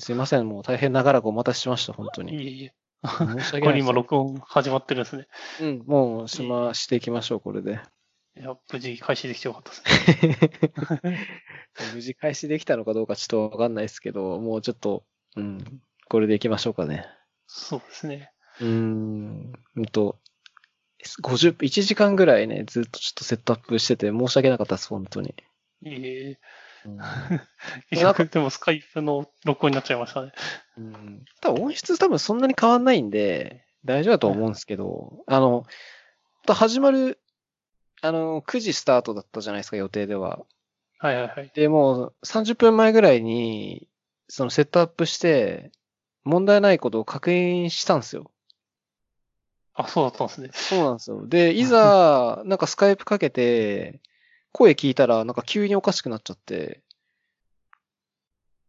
すいません、もう大変長らくお待たせしました、本当に。いえいえ。申し訳これ今ないです。録音始まってるんですね。うん、もうしま、していきましょう、これで。いや、無事開始できてよかったですね。無事開始できたのかどうかちょっとわかんないですけど、もうちょっと、うん、これでいきましょうかね。そうですね。うーん、うんと、50、1時間ぐらいね、ずっとちょっとセットアップしてて申し訳なかったです、本当に。いえいえ。うん結局、でもスカイプの録音になっちゃいましたね。うん、多分音質多分そんなに変わんないんで、大丈夫だと思うんですけど、あの、と始まる、あの、9時スタートだったじゃないですか、予定では。はいはいはい。で、もう30分前ぐらいに、そのセットアップして、問題ないことを確認したんですよ。あ、そうだったんですね。そうなんですよ。で、いざ、なんかスカイプかけて、声聞いたら、なんか急におかしくなっちゃって、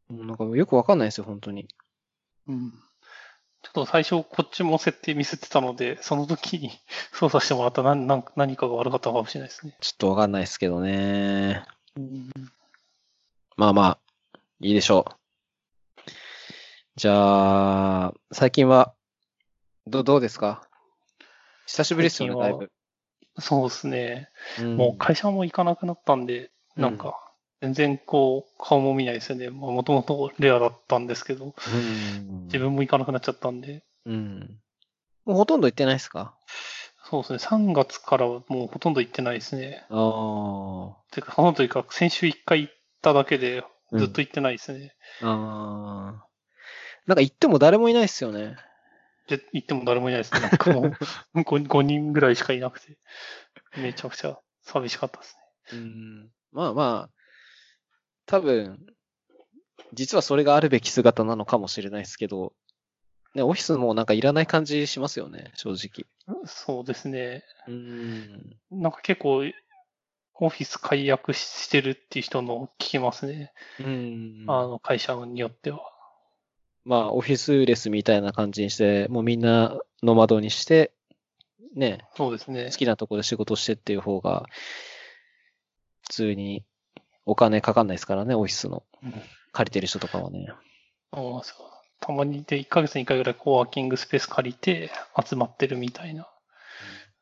もうなんかよくわかんないですよ、本当に。うん。ちょっと最初こっちも設定ミスってたので、その時に 操作してもらった何何何かが悪かったかもしれないですね。ちょっとわかんないですけどね。うん、まあまあ、いいでしょう。じゃあ、最近は、ど、どうですか？久しぶりですよね、だいぶ。そうですね。うんもう会社も行かなくなったんで、なんか、全然こう、顔も見ないですよね。もともとレアだったんですけど、うん自分も行かなくなっちゃったんで、うん。もうほとんど行ってないですか？そうですね。3月からはもうほとんど行ってないですね。ああ。てか、そのというか、先週1回行っただけで、ずっと行ってないですね。ああ。なんか行っても誰もいないですよね。で行っても誰もいないですね。なんかもう 5, 5人ぐらいしかいなくて、めちゃくちゃ寂しかったですね。うん。まあまあ、多分、実はそれがあるべき姿なのかもしれないですけど、ね、オフィスもなんかいらない感じしますよね、正直。そうですね。うん。なんか結構、オフィス解約してるっていう人の聞きますね。うん。あの、会社によっては。まあ、オフィスレスみたいな感じにして、もうみんなノマドにして、ね、そうですね好。きなところで仕事してっていう方が、普通にお金かかんないですからね、オフィスのうん。借りてる人とかはね。そうなんですよたまにで1ヶ月に1回ぐらいコワーキングスペース借りて集まってるみたいな、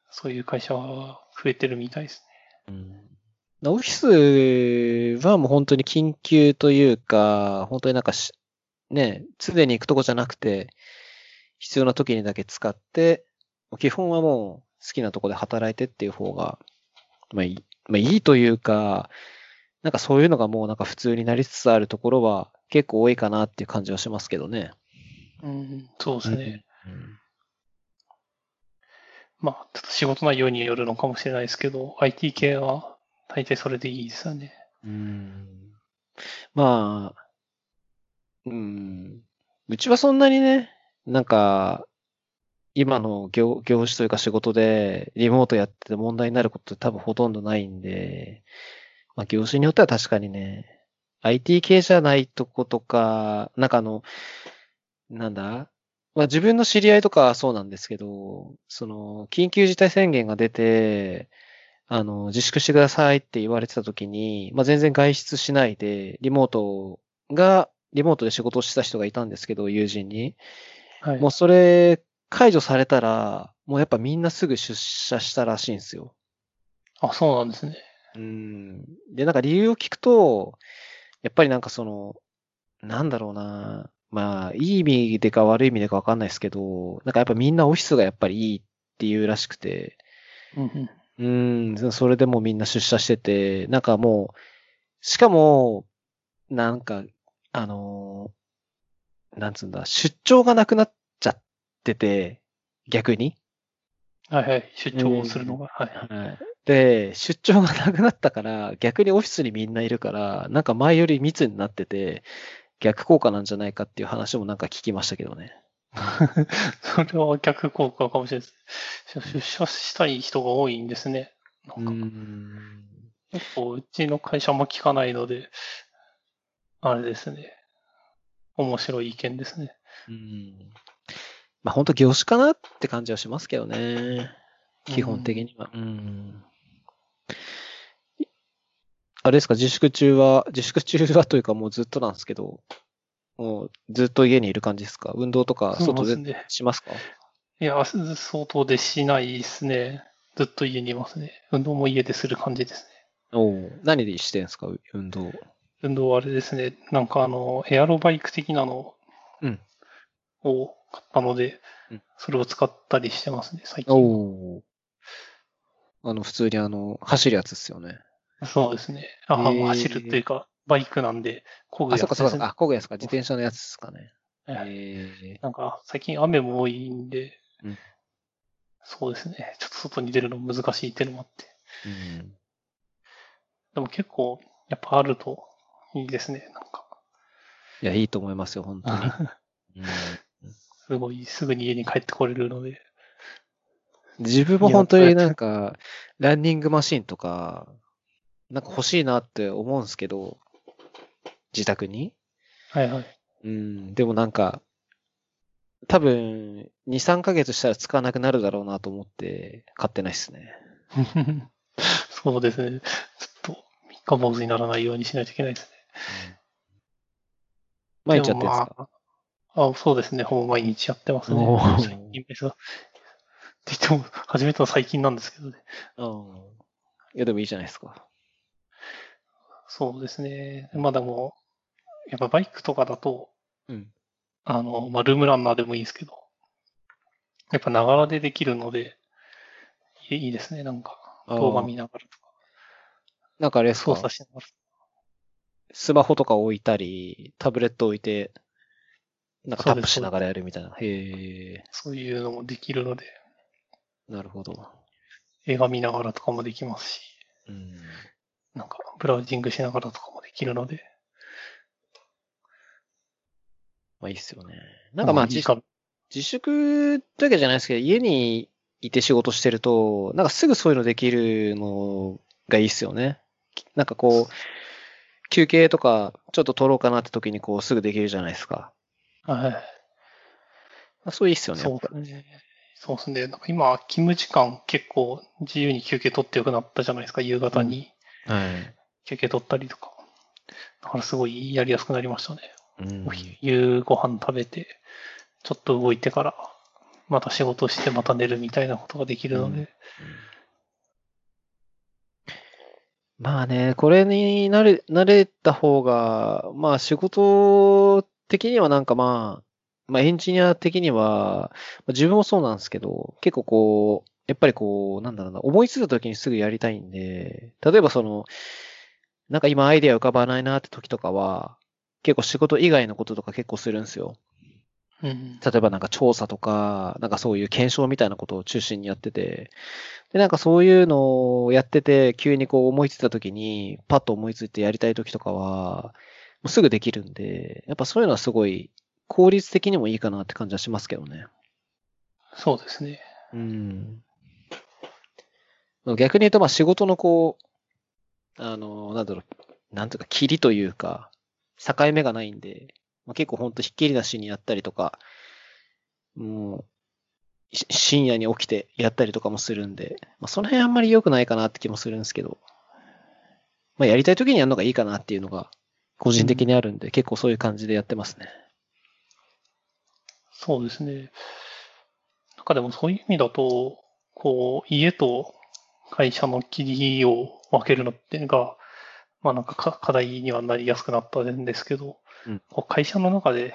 そういう会社は増えてるみたいですオフィスはもう本当に緊急というか、本当になんかし、ね、常に行くとこじゃなくて、必要な時にだけ使って、基本はもう好きなとこで働いてっていう方が、まあいい、まあいいというか、なんかそういうのがもうなんか普通になりつつあるところは結構多いかなっていう感じはしますけどね。ね。うん、そうですね。うんまあ、ちょっと仕事内容によるのかもしれないですけど、IT 系は大体それでいいですよね。うんまあ、うん。うちはそんなにね、なんか、今の業、業種というか仕事でリモートやってて問題になることって多分ほとんどないんで、まあ業種によっては確かにね、IT 系じゃないとことか、なんかあの、なんだまあ自分の知り合いとかはそうなんですけど、その、緊急事態宣言が出て、あの、自粛してくださいって言われてた時に、まあ、全然外出しないで、リモートが、リモートで仕事をしてた人がいたんですけど、友人に。はい。もうそれ、解除されたら、もうやっぱみんなすぐ出社したらしいんですよ。あ、そうなんですね。うん。で、なんか理由を聞くと、やっぱりなんかその、なんだろうな。まあ、いい意味でか悪い意味でかわかんないですけど、なんかやっぱみんなオフィスがやっぱりいいっていうらしくて、うんうん。うん、それでもうみんな出社してて、なんかもう、しかも、なんか、あのーなんつうんだ、出張がなくなっちゃってて、逆に。はいはい。出張をするのが。はい。はい。で、出張がなくなったから、逆にオフィスにみんないるから、なんか前より密になってて、逆効果なんじゃないかっていう話もなんか聞きましたけどね。それは逆効果かもしれないです。出社したい人が多いんですね。なんかん。結構うちの会社も聞かないので、あれですね。面白い意見ですね。うん。まあ本当業種かなって感じはしますけどね。基本的には。うん。あれですか、自粛中は、自粛中はというかもうずっとなんですけど、もうずっと家にいる感じですか？運動とか外で。しますか？いや、相当でしないですね。ずっと家にいますね。運動も家でする感じですね。おお何でしてんすか？運動。運動はあれですね。なんかあの、エアロバイク的なのうんを買ったので、うんそれを使ったりしてますね、最近。おおあの、普通にあの、走るやつですよね。そうですね。あ、へー走るっていうか、バイクなんで、漕ぐあ、やつですね。そっかそっか。あ、こぐやつか。自転車のやつですかね。はいええなんか、最近雨も多いんで、うんそうですね。ちょっと外に出るの難しいっていうのもあって。うん。でも結構、やっぱあるといいですね。なんか、いや、いいと思いますよ、本当に。うんすごい、すぐに家に帰ってこれるので。自分も本当になんか、ランニングマシンとか、なんか欲しいなって思うんですけど、自宅に。はいはい。うん、でもなんか、多分、2、3ヶ月したら使わなくなるだろうなと思って、買ってないっすね。そうですね。ちょっと、三日坊主にならないようにしないといけないですね。毎日やってるんですか、まあ、あそうですね。ほぼ毎日やってますね。最近別にって言っても、始めたの最近なんですけどね。うん。いや、でもいいじゃないですか。そうですね。まあでも、やっぱバイクとかだと、うん。あの、まあ、ルームランナーでもいいですけど、やっぱながらでできるので、いいですね。なんか、動画見ながらとか、なんかあれ操作しながら。スマホとか置いたり、タブレット置いて、なんかタップしながらやるみたいな。へえ、そういうのもできるので、なるほど。映画見ながらとかもできますし、うん。なんか、ブラウジングしながらとかもできるので、まあいいっすよね。なんかまあ、自粛ってわけじゃないですけど、家にいて仕事してると、なんかすぐそういうのできるのがいいっすよね。なんかこう、休憩とかちょっと取ろうかなって時にこうすぐできるじゃないですか。はい。まあそういいっすよね。やそうですね。そうですね。なんか今、勤務時間結構自由に休憩取ってよくなったじゃないですか。夕方にはい。休憩取ったりとか。だからすごいやりやすくなりましたね。うんお昼ご飯食べて、ちょっと動いてから、また仕事してまた寝るみたいなことができるので、まあね、これに慣れ、慣れた方が、まあ仕事的にはなんかまあ、まあエンジニア的には、まあ自分もそうなんですけど、結構こう、やっぱりこう、なんだろうな、思いついた時にすぐやりたいんで、例えばその、なんか今アイデア浮かばないなって時とかは、結構仕事以外のこととか結構するんですよ。うん。例えばなんか調査とか、なんかそういう検証みたいなことを中心にやってて、で、なんかそういうのをやってて、急にこう思いついた時に、パッと思いついてやりたい時とかは、もうすぐできるんで、やっぱそういうのはすごい効率的にもいいかなって感じはしますけどね。そうですね。うん。逆に言うと、まあ仕事のこう、あの、なんだろう、なんというか、切りというか、境目がないんで、まあ、結構ほんとひっきりなしにやったりとか、もう、深夜に起きてやったりとかもするんで、まあ、その辺あんまり良くないかなって気もするんですけど、まあ、やりたい時にやるのがいいかなっていうのが、個人的にあるんで、結構そういう感じでやってますね。そうですね。なんかでもそういう意味だと、こう、家と会社の切りを分けるのっていうのが、まあなんか課題にはなりやすくなったんですけど、うんこう会社の中で、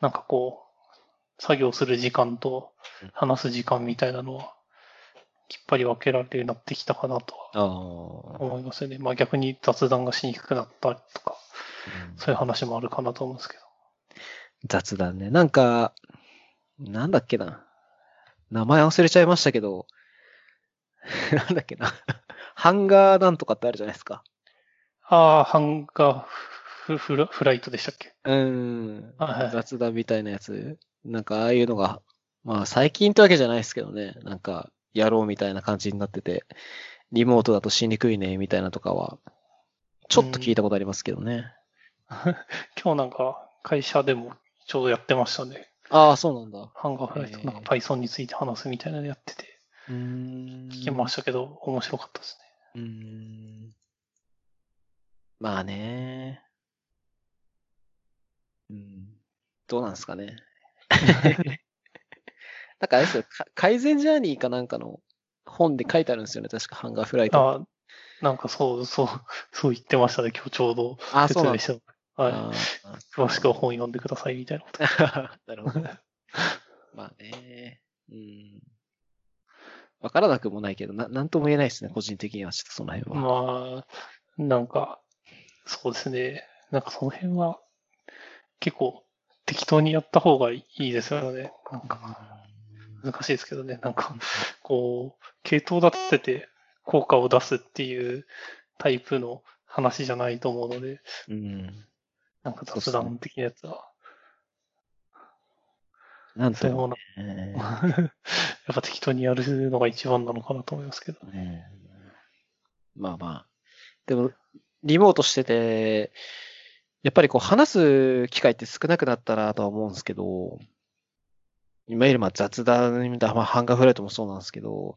なんかこう、作業する時間とうん話す時間みたいなのは、きっぱり分けられるようになってきたかなと思いますよね。まあ逆に雑談がしにくくなったりとか、うんそういう話もあるかなと思うんですけど。雑談ね。なんか、なんだっけな。名前忘れちゃいましたけど、なんだっけな。ハンガーなんとかってあるじゃないですか。ああ、ハンガーフフラフライトでしたっけ？うーん。はいはい雑談みたいなやつ？なんかああいうのが、まあ最近ってわけじゃないですけどね。なんか、やろうみたいな感じになってて、リモートだとしにくいね、みたいなとかは、ちょっと聞いたことありますけどね。今日なんか会社でもちょうどやってましたね。ああ、そうなんだ。ハンガーフライト、なんか Python について話すみたいなのやってて。聞きましたけど、面白かったですね。うーん。まあね。うん。どうなんですかね。なんかあれですよ、か改善ジャーニーかなんかの本で書いてあるんですよね、確かハンガーフライト。あなんかそう、そう、そう言ってましたね、今日ちょうど。あ、そうなんです説明した。はい。あ詳しくは本読んでくださいみたいなこと。ー なるほど。まあね。うん。わからなくもないけど、な、なんとも言えないですね、個人的には、ちょっとその辺は。まあ、なんか、そうですね。なんかその辺は、結構適当にやった方がいいですよね。なんか難しいですけどね。なんか、こう、系統立てて効果を出すっていうタイプの話じゃないと思うので、うん。なんか雑談的なやつは、なんともそういうもの、ね。やっぱ適当にやるのが一番なのかなと思いますけど。うんまあまあ。でも、リモートしてて、やっぱりこう話す機会って少なくなったなとは思うんですけど、いわゆるまあ雑談みたいな、まあ hangar flight もそうなんですけど、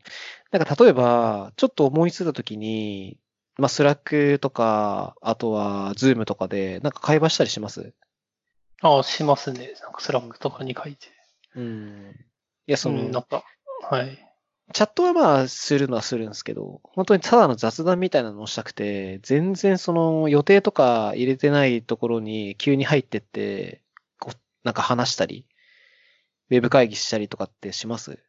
なんか例えば、ちょっと思いついたときに、まあ Slack とか、あとは Zoom とかで、なんか会話したりします？ああ、しますね。なんか Slack とかに書いて。うん。いや、その、うん、なんか、はい。チャットはまあするのはするんですけど、本当にただの雑談みたいなのをしたくて、全然その予定とか入れてないところに急に入ってって、こうなんか話したり、ウェブ会議したりとかってします？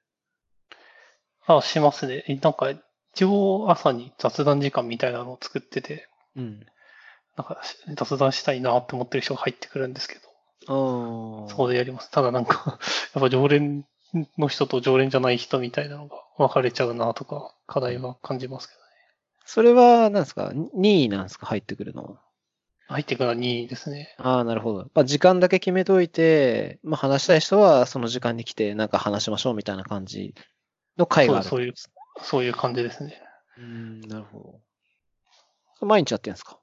あ、しますね。なんか、一応朝に雑談時間みたいなのを作ってて、うん。なんか雑談したいなって思ってる人が入ってくるんですけど、ああ。そこでやります。ただなんか、やっぱ常連の人と常連じゃない人みたいなのが分かれちゃうなとか、課題は感じますけどね。それは、なんですか？任意なんですか？入ってくるのは。入ってくるのは2位ですね。ああ、なるほど。まあ、時間だけ決めといて、まあ、話したい人はその時間に来て、なんか話しましょうみたいな感じの会がある。そうそういうそういう感じですね。うーん、なるほど。毎日やってんですか？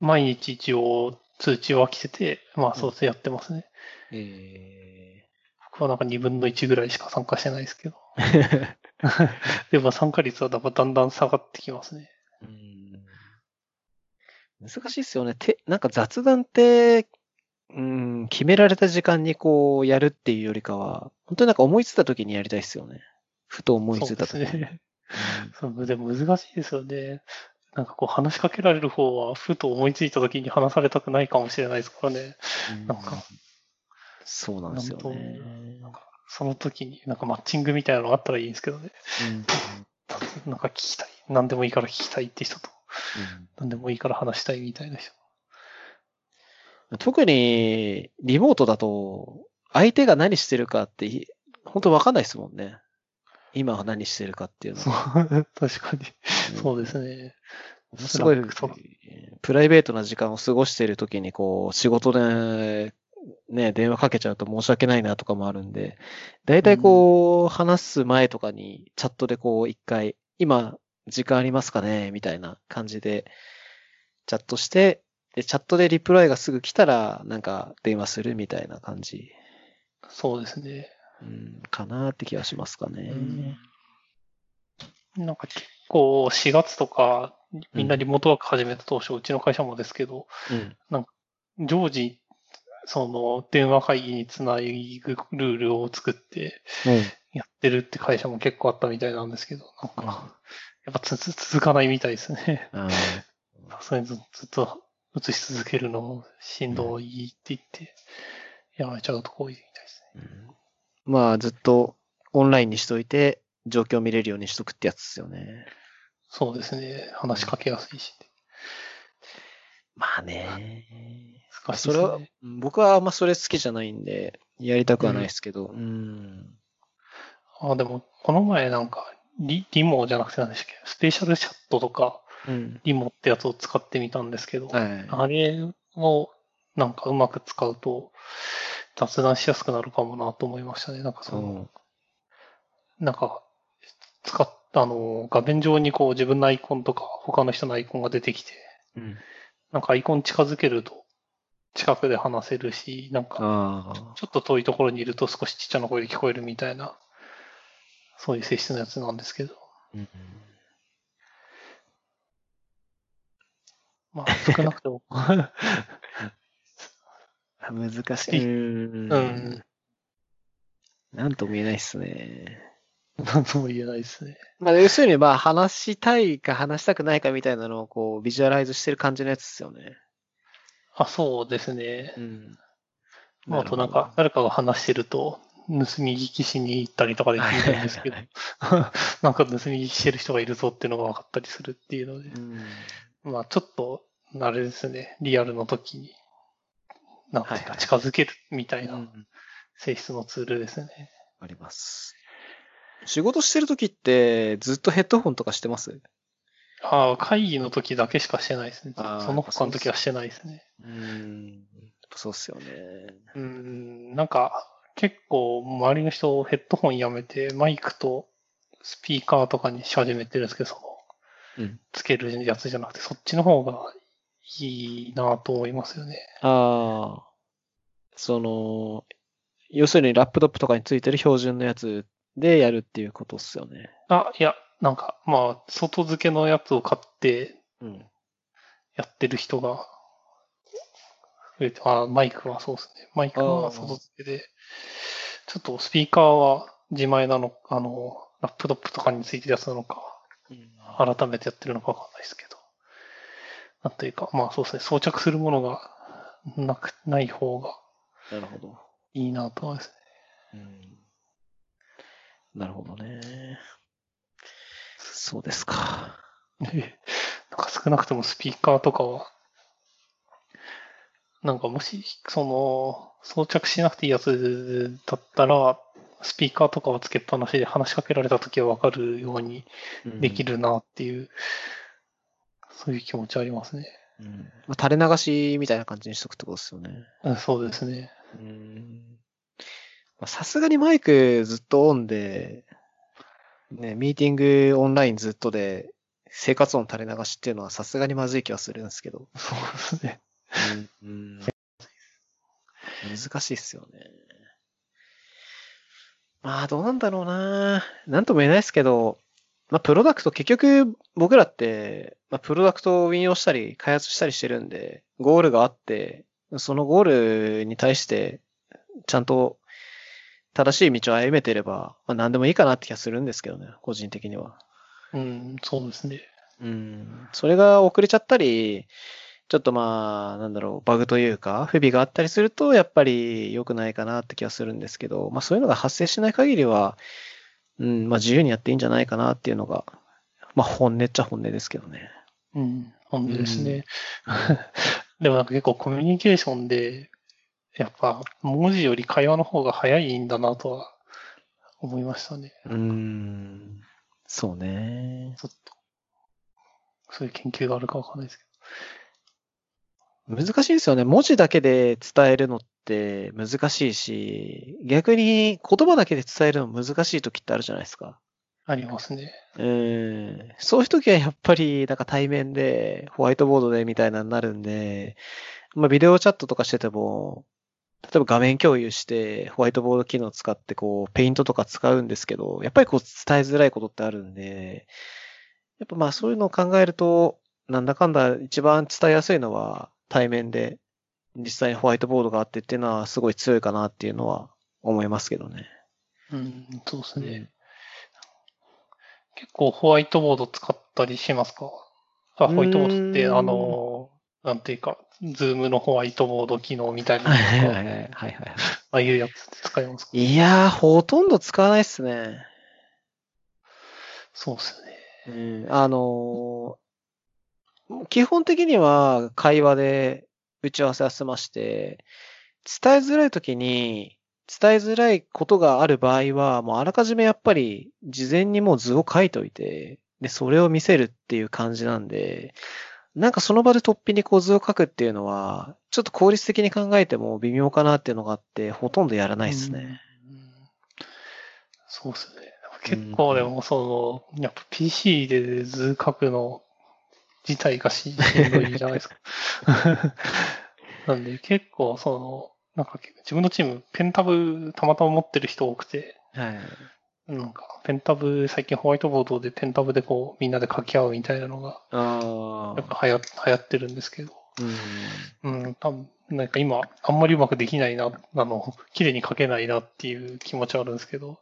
毎日一応通知は来てて、まあそうやってますね。え僕はなんか2分の1ぐらいしか参加してないですけど。え でも参加率はだだんだん下がってきますね。うん難しいですよね。て、なんか雑談って、うん、決められた時間にこうやるっていうよりかは、本当になんか思いついた時にやりたいですよね。ふと思いついた時に。そうですね。そうでも難しいですよね。なんかこう話しかけられる方は、ふと思いついた時に話されたくないかもしれないですからね。うんなんかそうなんですよね。なんかその時になんかマッチングみたいなのがあったらいいんですけどね。うんなんか聞きたい。何でもいいから聞きたいって人と、うん何でもいいから話したいみたいな人。特に、リモートだと、相手が何してるかって、本当わかんないですもんね。今は何してるかっていうのは。確かに。うんそうですね。すごいプライベートな時間を過ごしているときに、こう、仕事で、ね、電話かけちゃうと申し訳ないなとかもあるんで、だいたいこう、話す前とかに、チャットでこう、一回、今、時間ありますかねみたいな感じで、チャットして、で、チャットでリプライがすぐ来たら、なんか、電話するみたいな感じ、そうですね。うん、かなって気がしますかね。なんか結構4月とか、みんなリモートワーク始めた当初、うちの会社もですけど、うん。常時、その電話会議につなぐルールを作ってやってるって会社も結構あったみたいなんですけど、なんか、やっぱつつ続かないみたいですね。さすがにずずっと映し続けるのもしんどいって言って、やめちゃうとこ多いみたいですね。ーうんまあ、ずっとオンラインにしといて、状況を見れるようにしとくってやつですよね。そうですね。話しかけやすいし。まあね。難しいそれは僕はあんまそれ好きじゃないんで、やりたくはないですけど。うん。あ、でも、この前なんか、リリモじゃなくて何でしたっけ？スペシャルチャットとか、うん。リモってやつを使ってみたんですけど、はい。あれをなんかうまく使うと雑談しやすくなるかもなと思いましたね。なんかその、なんか、使った、あの、画面上にこう自分のアイコンとか他の人のアイコンが出てきて、うん。なんかアイコン近づけると近くで話せるし、なんか。ちょっと遠いところにいると少しちっちゃな声で聞こえるみたいな、そういう性質のやつなんですけど、うんまあ少なくても、はい。難しい。うん。うん。なんとも言えないっすね。なんとも言えないですね。まあ、要するに、まあ、話したいか話したくないかみたいなのを、こう、ビジュアライズしてる感じのやつですよね。あ、そうですね。うん。まあ、あとなんか、誰かが話してると、盗み聞きしに行ったりとかできるんですけどはい、なんか盗み聞きしてる人がいるぞっていうのが分かったりするっていうのでう、ん。まあ、ちょっと、あれですね、リアルの時に、なんかはいはい近づけるみたいなうん性質のツールですね。あります。仕事してる時って、ずっとヘッドホンとかしてます？ああ、会議の時だけしかしてないですね。あーその他の時はしてないですね。うん。そうっすよね。うん、なんか、結構、周りの人、ヘッドホンやめて、マイクとスピーカーとかにし始めてるんですけど、その、うん。つけるやつじゃなくて、そっちの方がいいなと思いますよね。ああ。その、要するにラップトップとかについてる標準のやつでやるっていうことっすよね。あ、いや、なんか、まあ、外付けのやつを買ってうん。やってる人が増えて、あ、マイクはそうですね。マイクあはー外付けで、ちょっとスピーカーは自前なの、あの、ラップトップとかについてるやつなのか、改めてやってるのかわかんないですけど。なんというか、まあそうですね、装着するものがなく、ない方がなるほど。いいなと思いますうん。なるほどね。そうですか。ね。なんか少なくともスピーカーとかは、なんかもし、その、装着しなくていいやつだったら、スピーカーとかをつけっぱなしで話しかけられたときはわかるようにできる。るなっていう、そういう気持ちありますね。うんまあ、垂れ流しみたいな感じにしとくってことですよね。うんそうですね。うんまあさすがにマイクずっとオンで、ね、ミーティングオンラインずっとで、生活音垂れ流しっていうのはさすがにまずい気はするんですけど。そうですね。うん難しいっすよね。まあ、どうなんだろうな。なんとも言えないですけど、まあ、プロダクト、結局、僕らって、まあ、プロダクトを運用したり、開発したりしてるんで、ゴールがあって、そのゴールに対して、ちゃんと正しい道を歩めてれば、まあ、何でもいいかなって気がするんですけどね、個人的には。うん、そうですね。うん。それが遅れちゃったり、ちょっとまあ、なんだろう、バグというか、不備があったりすると、やっぱり良くないかなって気がするんですけど、まあそういうのが発生しない限りは、うん、まあ自由にやっていいんじゃないかなっていうのが、まあ本音っちゃ本音ですけどね。うん、本当ですね。でもなんか結構コミュニケーションで、やっぱ文字より会話の方が早いんだなとは思いましたね。うん。そうね。ちょっと。そういう研究があるかわかんないですけ難しいですよね。文字だけで伝えるのって難しいし、逆に言葉だけで伝えるの難しい時ってあるじゃないですか。ど。ありますね。うん。そういう時はやっぱり、なんか対面で、ホワイトボードでみたいなのになるんで、まあビデオチャットとかしてても、例えば画面共有して、ホワイトボード機能使って、こう、ペイントとか使うんですけど、やっぱりこう、伝えづらいことってあるんで、やっぱまあそういうのを考えると、なんだかんだ一番伝えやすいのは、対面で、実際にホワイトボードがあってっていうのは、すごい強いかなっていうのは思いますけどね。うん、そうですね。結構ホワイトボード使ったりしますか？あ、ホワイトボードって、あの、なんていうか、ズームのホワイトボード機能みたいなはいはいはい。ああいうやつ使いますかいやー、ほとんど使わないっすね。そうですよね。うん、あのー基本的には会話で打ち合わせは済まして、伝えづらい時に、伝えづらいことがある場合は、もうあらかじめやっぱり事前にもう図を書いといて、で、それを見せるっていう感じなんで、なんかその場で突飛にこう図を書くっていうのは、ちょっと効率的に考えても微妙かなっていうのがあって、ほとんどやらないですね。うん。そうですね。結構でもその、やっぱ PC で図書くの自体がししんどいじゃないですか。なんで結構その、なんか自分のチームペンタブたまたま持ってる人多くて、はい。なんかペンタブ最近ホワイトボードでペンタブでこうみんなで書き合うみたいなのがああやっ。ぱ流行流行ってるんですけど、うん。うん、多分なんか今、あんまりうまくできないな、あの、綺麗に書けないなっていう気持ちはあるんですけど、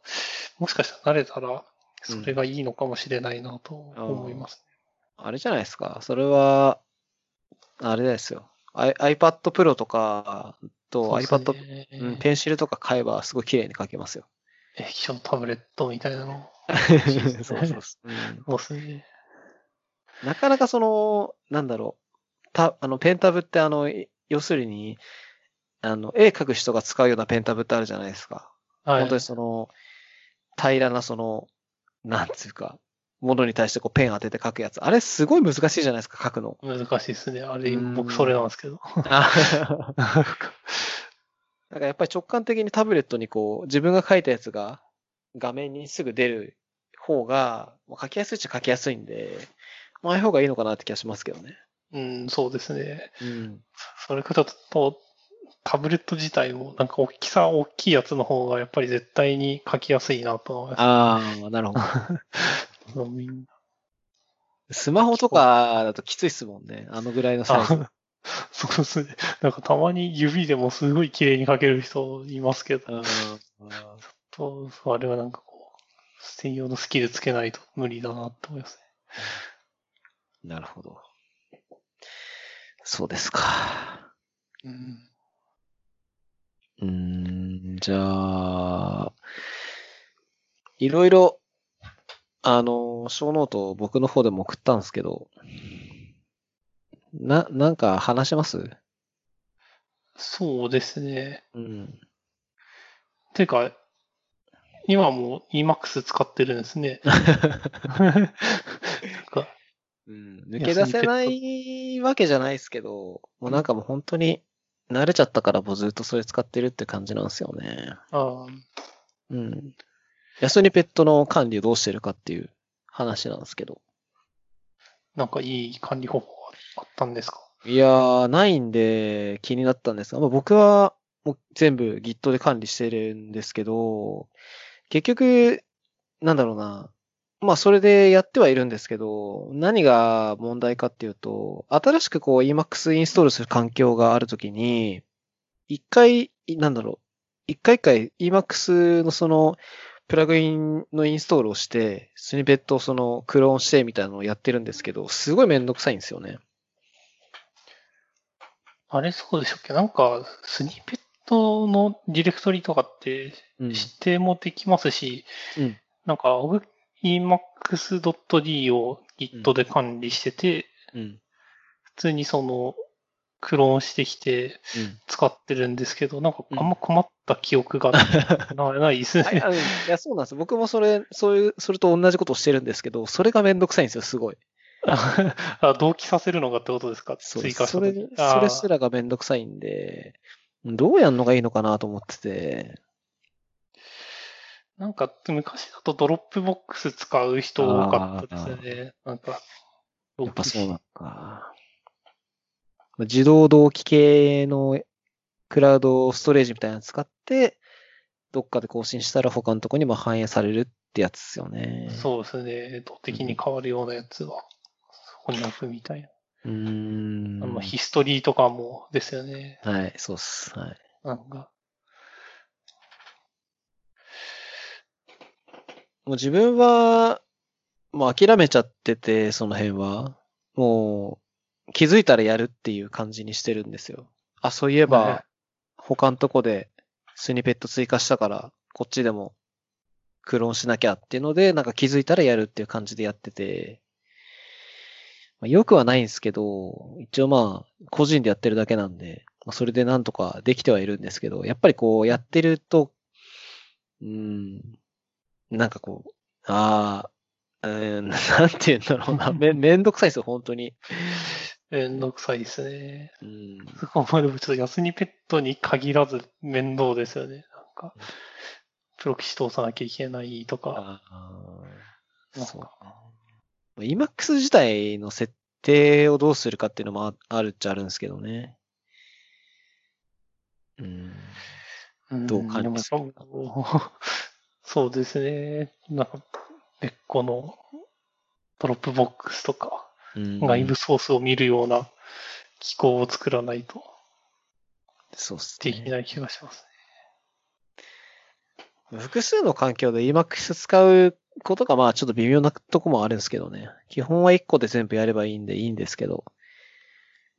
もしかしたら慣れたら、それがいいのかもしれないなと思います。あれじゃないですか。それは、あれですよ。I- iPad Pro とかと iPad、ねうん、ペンシルとか買えばすごい綺麗に書けますよ。液晶タブレットみたいなの？そうそうそう、うんそうですね。なかなかその、なんだろう。た、あの、ペンタブってあの、い要するに、あの、絵描く人が使うようなペンタブってあるじゃないですか。はい。本当にその、平らなその、なんつうか、ものに対してこうペン当てて描くやつ。あれすごい難しいじゃないですか、描くの。難しいですね。あれ、うん僕それなんですけど。あなんかやっぱり直感的にタブレットにこう、自分が書いたやつが画面にすぐ出る方が、まあ書きやすいっちゃ書きやすいんで、まあ、ああいう方がいいのかなって気がしますけどね。うん、そうですね。うん。それからと、タブレット自体も、なんか大きさ大きいやつの方がやっぱり絶対に書きやすいなと思います。ああ、なるほど。スマホとかだときついっすもんね。あのぐらいのサイズ。あ そうですね。なんかたまに指でもすごい綺麗に書ける人いますけど、うんとあれはなんかこう、専用のスキルつけないと無理だなって思いますね。なるほど。そうですか。うん。うーん、じゃあ、いろいろ、あの、小ノートを僕の方でも送ったんですけど、な、なんか話します？そうですね。うん。ていうか、今も Emacs 使ってるんですね。うん、抜け出せないわけじゃないですけど、もうなんかもう本当に慣れちゃったからもうずっとそれ使ってるって感じなんですよね。あーうん。安にペットの管理をどうしてるかっていう話なんですけど。なんかいい管理方法あったんですか？いやー、ないんで気になったんですが、まあ、僕はもう全部 Git で管理してるんですけど、結局、なんだろうな。まあ、それでやってはいるんですけど、何が問題かっていうと、新しくこう Emacs インストールする環境があるときに、一回、なんだろう、一回一回 Emacs のその、プラグインのインストールをして、スニペットをその、クローンしてみたいなのをやってるんですけど、すごいめんどくさいんですよね。あれそうでしたっけ？なんか、スニペットのディレクトリとかってうん指定もできますし、うんなんか、僕 emacs.d を Git で管理してて、うん。普通にその、クローンしてきてうん。使ってるんですけど、なんかうんあんま困った記憶が なないですはい、ね。いや、そうなんです。僕もそれ、そういう、それと同じことをしてるんですけど、それがめんどくさいんですよ、すごい。あ同期させるのがってことですか？追加それ時、それすらがめんどくさいんで、どうやんのがいいのかなと思ってて。なんか、昔だと Dropbox 使う人多かったですよね。なんか、やっぱそうなのか。自動同期系のクラウドストレージみたいなの使って、どっかで更新したら他のとこにも反映されるってやつですよね。そうですね。動的に変わるようなやつは、そこに置くみたいな。う。ん。あの、ヒストリーとかもですよね。はい、そうっす。はい。なんか、もう自分は、もう諦めちゃってて、その辺は。もう、気づいたらやるっていう感じにしてるんですよ。あ、そういえはいば、他のとこでスニペット追加したから、こっちでもクローンしなきゃっていうので、なんか気づいたらやるっていう感じでやってて、まあ、よくはないんですけど、一応まあ、個人でやってるだけなんで、まあ、それでなんとかできてはいるんですけど、やっぱりこうやってると、うーん、なんかこう、ああ、うーん、なんて言うんだろうな。め、めんどくさいですよ、本当に。めんどくさいですね。うん。まあでもちょっと安にペットに限らず面倒ですよね。なんか、プロキシ通さなきゃいけないとか。ああ、なんかそう。Emacs 自体の設定をどうするかっていうのもああるっちゃあるんですけどね。うん。うんどう感じますか？そうですね。なんか、別個の Dropbox とか、うん外部ソースを見るような機構を作らないとそうっすできね。ない気がします複数の環境で Emacs 使うことがまあちょっと微妙なとこもあるんですけどね。基本は1個で全部やればいいんでいいんですけど。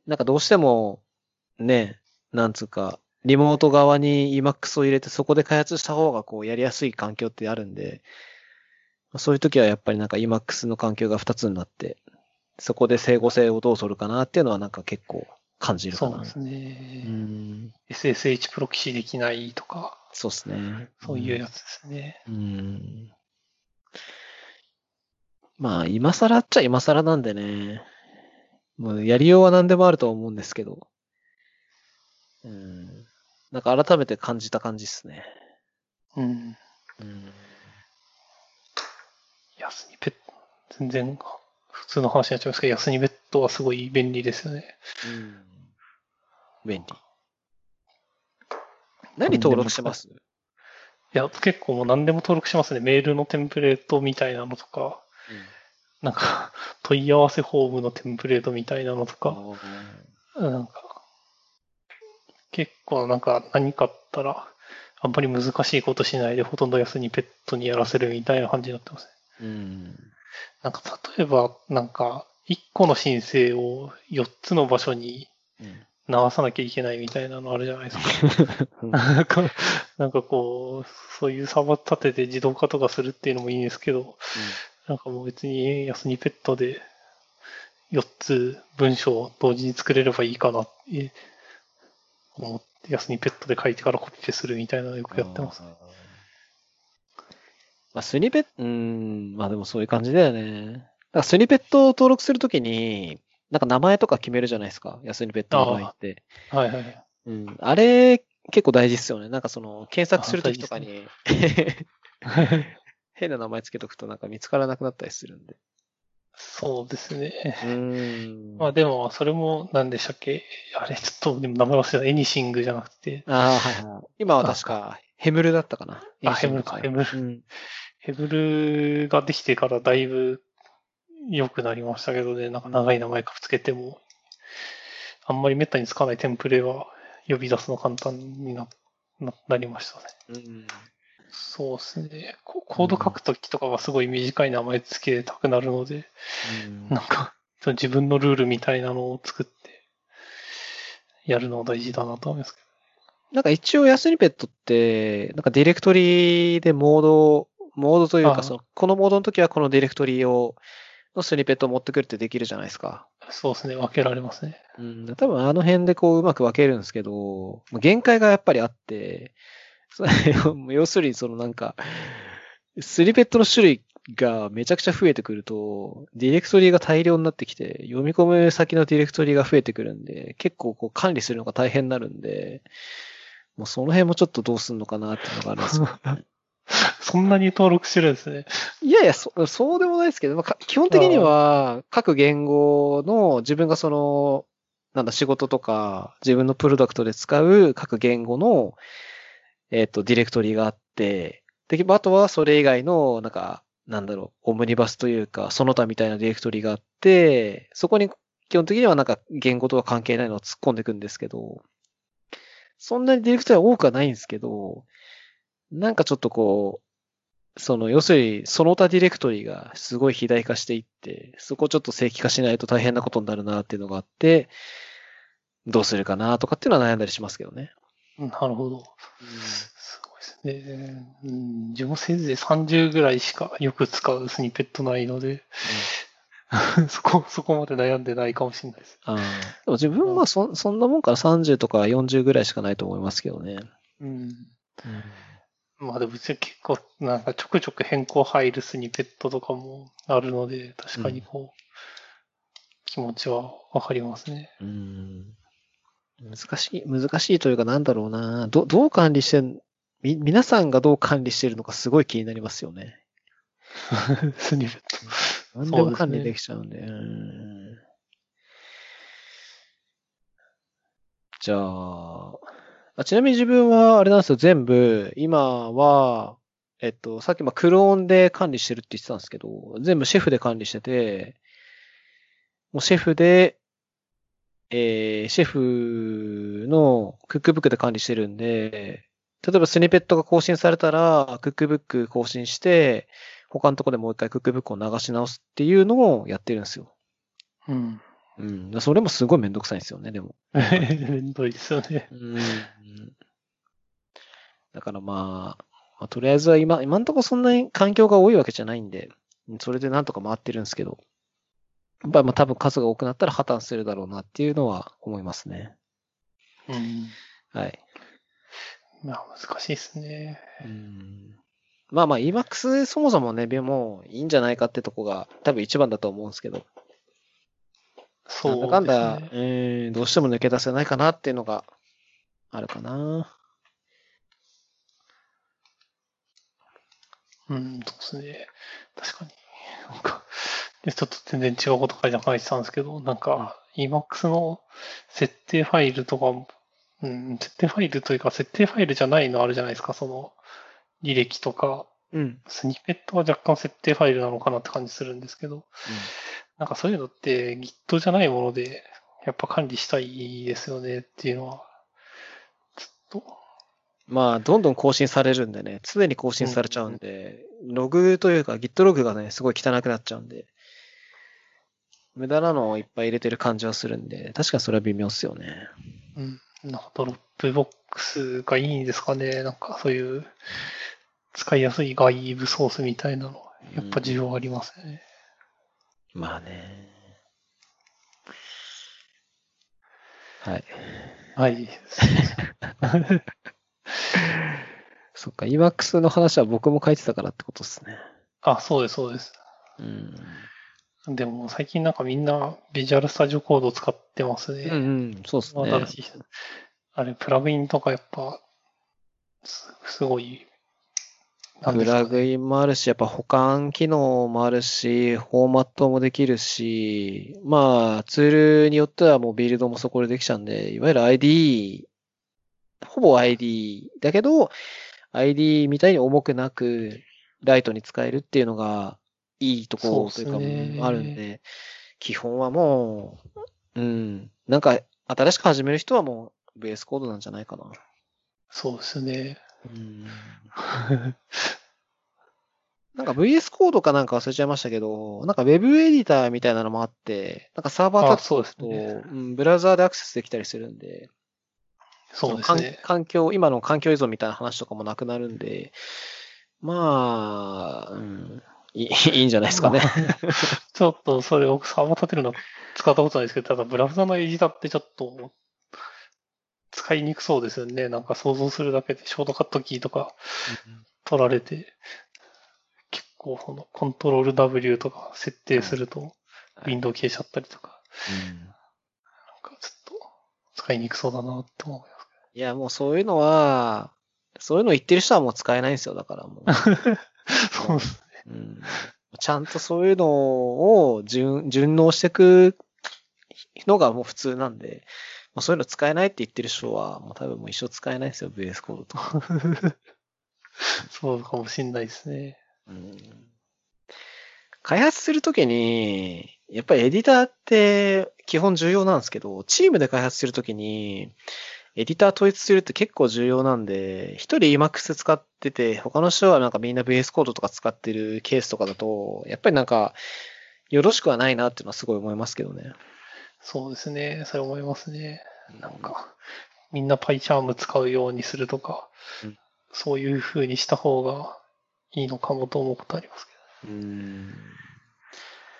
なんかどうしても、ね、なんつうか、リモート側に Emacs を入れてそこで開発した方がこうやりやすい環境ってあるんで、そういう時はやっぱりなんか Emacs の環境が2つになって、そこで整合性をどう取るかなっていうのはなんか結構感じね。るかな。そうですね。うん。SSH プロキシできないとか、そうですね。そういうやつですね。うん。まあ、今更っちゃ今更なんでね。もうやりようは何でもあるとは思うんですけど。うん。なんか改めて感じた感じっすね。うん。うん。ヤスニペット、全然普通の話になっちゃいますけど、ヤスニベットはすごい便利ですよね。うん。便利。何登録してます？いや、結構もう何でも登録しますね。メールのテンプレートみたいなのとか、なんか 問い合わせフォームのテンプレートみたいなのとか、なんか、結構なんか何かあったら、あんまり難しいことしないでほとんど安にペットにやらせるみたいな感じになってますね。うん。なんか例えば、なんか、1個の申請を4つの場所にうん。流さなきゃいけないみたいなのあるじゃないですか。うん なんか、なんかこう、そういうサーバー立てて自動化とかするっていうのもいいんですけど、なんかもう別に安にペットで4つ文章を同時に作れればいいかなって思って、安にペットで書いてからコピペするみたいなのよくやってます。あー。まあ、スニペット、うーん、まあでもそういう感じだよね。だスニペットを登録するときに、なんか名前とか決めるじゃないですか。安ニペットの場合って。はいはい。うん。あれ、結構大事っすよね。なんかその、検索するときとかに、変な名前つけとくとなんか見つからなくなったりするんで。そうですね。うーん。まあでも、それも何でしたっけ？あれ、ちょっとでも名前忘れた。エニシングじゃなくて、ああ、はいはい。今は確か、ヘムルだったかな？あヘムルかヘムルうん。ヘブルができてからだいぶ良くなりましたけどね、なんか長い名前かつけても、あんまりめったに使わないテンプレは呼び出すの簡単になななりましたね。うん。そうですね。こコード書くときとかはすごい短い名前つけたくなるので、うんなんか、自分のルールみたいなのを作って、やるの大事だなと思いますけなんか一応ヤスニペットって、なんかディレクトリでモード、モードというか、その、このモードの時はこのディレクトリを、のスニペットを持ってくるってできるじゃないですか。ど。そうですね。分けられますね。うん、多分あの辺でこううまく分けるんですけど、限界がやっぱりあって、要するにそのなんか、スニペットの種類がめちゃくちゃ増えてくると、ディレクトリが大量になってきて、読み込む先のディレクトリが増えてくるんで、結構こう管理するのが大変になるんで、もうその辺もちょっとどうすんのかなっていうのがあるんですよ、ね。そんなに登録してるんですね。いやいや、そそうでもないですけど、まあか基本的には各言語の自分がその、なんだ、仕事とか自分のプロダクトで使う各言語の、えっ、と、ディレクトリがあって、で、あとはそれ以外の、なんか、なんだろう、オムニバスというか、その他みたいなディレクトリがあって、そこに基本的にはなんか言語とは関係ないのを突っ込んでいくんですけど、そんなにディレクトリは多くはないんですけど、なんかちょっとこう、その、要するに、その他ディレクトリがすごい肥大化していって、そこをちょっと正規化しないと大変なことになるなっていうのがあって、どうするかなとかっていうのは悩んだりしますけどね。なるほど。すごいですね。うん、自分もせいぜい30ぐらいしかよく使うスニペットないので、そこ、そこまで悩んでないかもしれないです。ああ。でも自分はそそんなもんから30とか40ぐらいしかないと思いますけどね。うん。まあでも結構なんかちょくちょく変更入るスニペットとかもあるので、確かにこう、気持ちはわかりますね。うん。難しい、難しいというかなんだろうな。ど、どう管理してん、み、皆さんがどう管理してるのかすごい気になりますよね。スニペット。何でも管理できちゃうんで。うんじゃああ、ちなみに自分はあれなんですよ、全部、今は、えっと、さっきまあクローンで管理してるって言ってたんですけど、全部シェフで管理してて、もうシェフで、えーシェフのクックブックで管理してるんで、例えばスニペットが更新されたら、クックブック更新して、他のところでもう一回クックブックを流し直すっていうのをやってるんですよ。うん。うん。それもすごいめんどくさいんですよね、でも。めんどいですよね。うん。だからまあ、まあとりあえずは今、今んところそんなに環境が多いわけじゃないんで、それでなんとか回ってるんですけど、やっぱりまあ多分数が多くなったら破綻するだろうなっていうのは思いますね。うん。はい。まあ、難しいですね。うんまあまあ EMAX そもそもね、もういいんじゃないかってとこが多分一番だと思うんですけど、そうですなんだかんだ、ね。うん、どうしても抜け出せないかなっていうのがあるかな。うん、そうですね。確かに。なんか、でちょっと全然違うこと書いて書いてたんですけど、なんか、Emacs の設定ファイルとかも、うん、設定ファイルというか、設定ファイルじゃないのあるじゃないですか、その、履歴とか、うん。スニペットは若干設定ファイルなのかなって感じするんですけど、なんかそういうのって Git じゃないもので、やっぱ管理したいですよねっていうのは、ちょっと、まあ、どんどん更新されるんでね、常に更新されちゃうんで、ログというか Git ログがね、すごい汚くなっちゃうんで、無駄なのをいっぱい入れてる感じはするんで、確かにそれは微妙っすよね。うん。なんか Dropbox がいいんですかね。なんかそういう使いやすい外部ソースみたいなの、やっぱ需要ありますよね。まあね。はい。はい。そっか、 Emacs の話は僕も書いてたからってことですね。あ、そうです、そうです。うん。でも最近なんかみんな Visual Studio Code 使ってますね。うんうん、そうですね。新しい人。あれ、プラグインとかやっぱ、すすごい、プラグインもあるし、やっぱ補完機能もあるし、フォーマットもできるし、まあ、ツールによってはもうビルドもそこでできちゃうんで、いわゆる ID、ほぼ ID だけど、ID みたいに重くなく、ライトに使えるっていうのが、いいところというか、あるんで、基本はもう、うん、なんか、新しく始める人はもう、ベースコードなんじゃないかな。そうですね。うんなんか VS コードかなんか忘れちゃいましたけど、なんか Web エディターみたいなのもあって、なんかサーバーあ、立つと、ね。うんブラウザーでアクセスできたりするんで、そうですね。環環境、今の環境依存みたいな話とかもなくなるんで、まあ、うん、いいんじゃないですかね。ちょっとそれ僕サーバー立てるの使ったことないですけど、ただブラウザのエディターってちょっと使いにくそうですよね。なんか想像するだけでショートカットキーとか取られて、結構このコントロール W とか設定するとはいウィンドウ消えちゃったりとか、うんなんかちょっと使いにくそうだなって思います。いや、もうそういうのは、そういうの言ってる人はもう使えないんですよ、だからもう。そうです。うんちゃんとそういうのを順順応していくのがもう普通なんで、まあ、そういうの使えないって言ってる人は、もう多分もう一生使えないですよ、VS コードとか。そうかもしんないですね。うん開発するときに、やっぱりエディターって基本重要なんですけど、チームで開発するときに、エディター統一するって結構重要なんで、一人 Emacs 使ってて、他の人はなんかみんな VS コードとか使ってるケースとかだと、やっぱりなんか、よろしくはないなっていうのはすごい思いますけどね。そうですね。それ思いますね。なんか、みんな PyCharm 使うようにするとか、うんそういう風にした方がいいのかもと思うことありますけうん。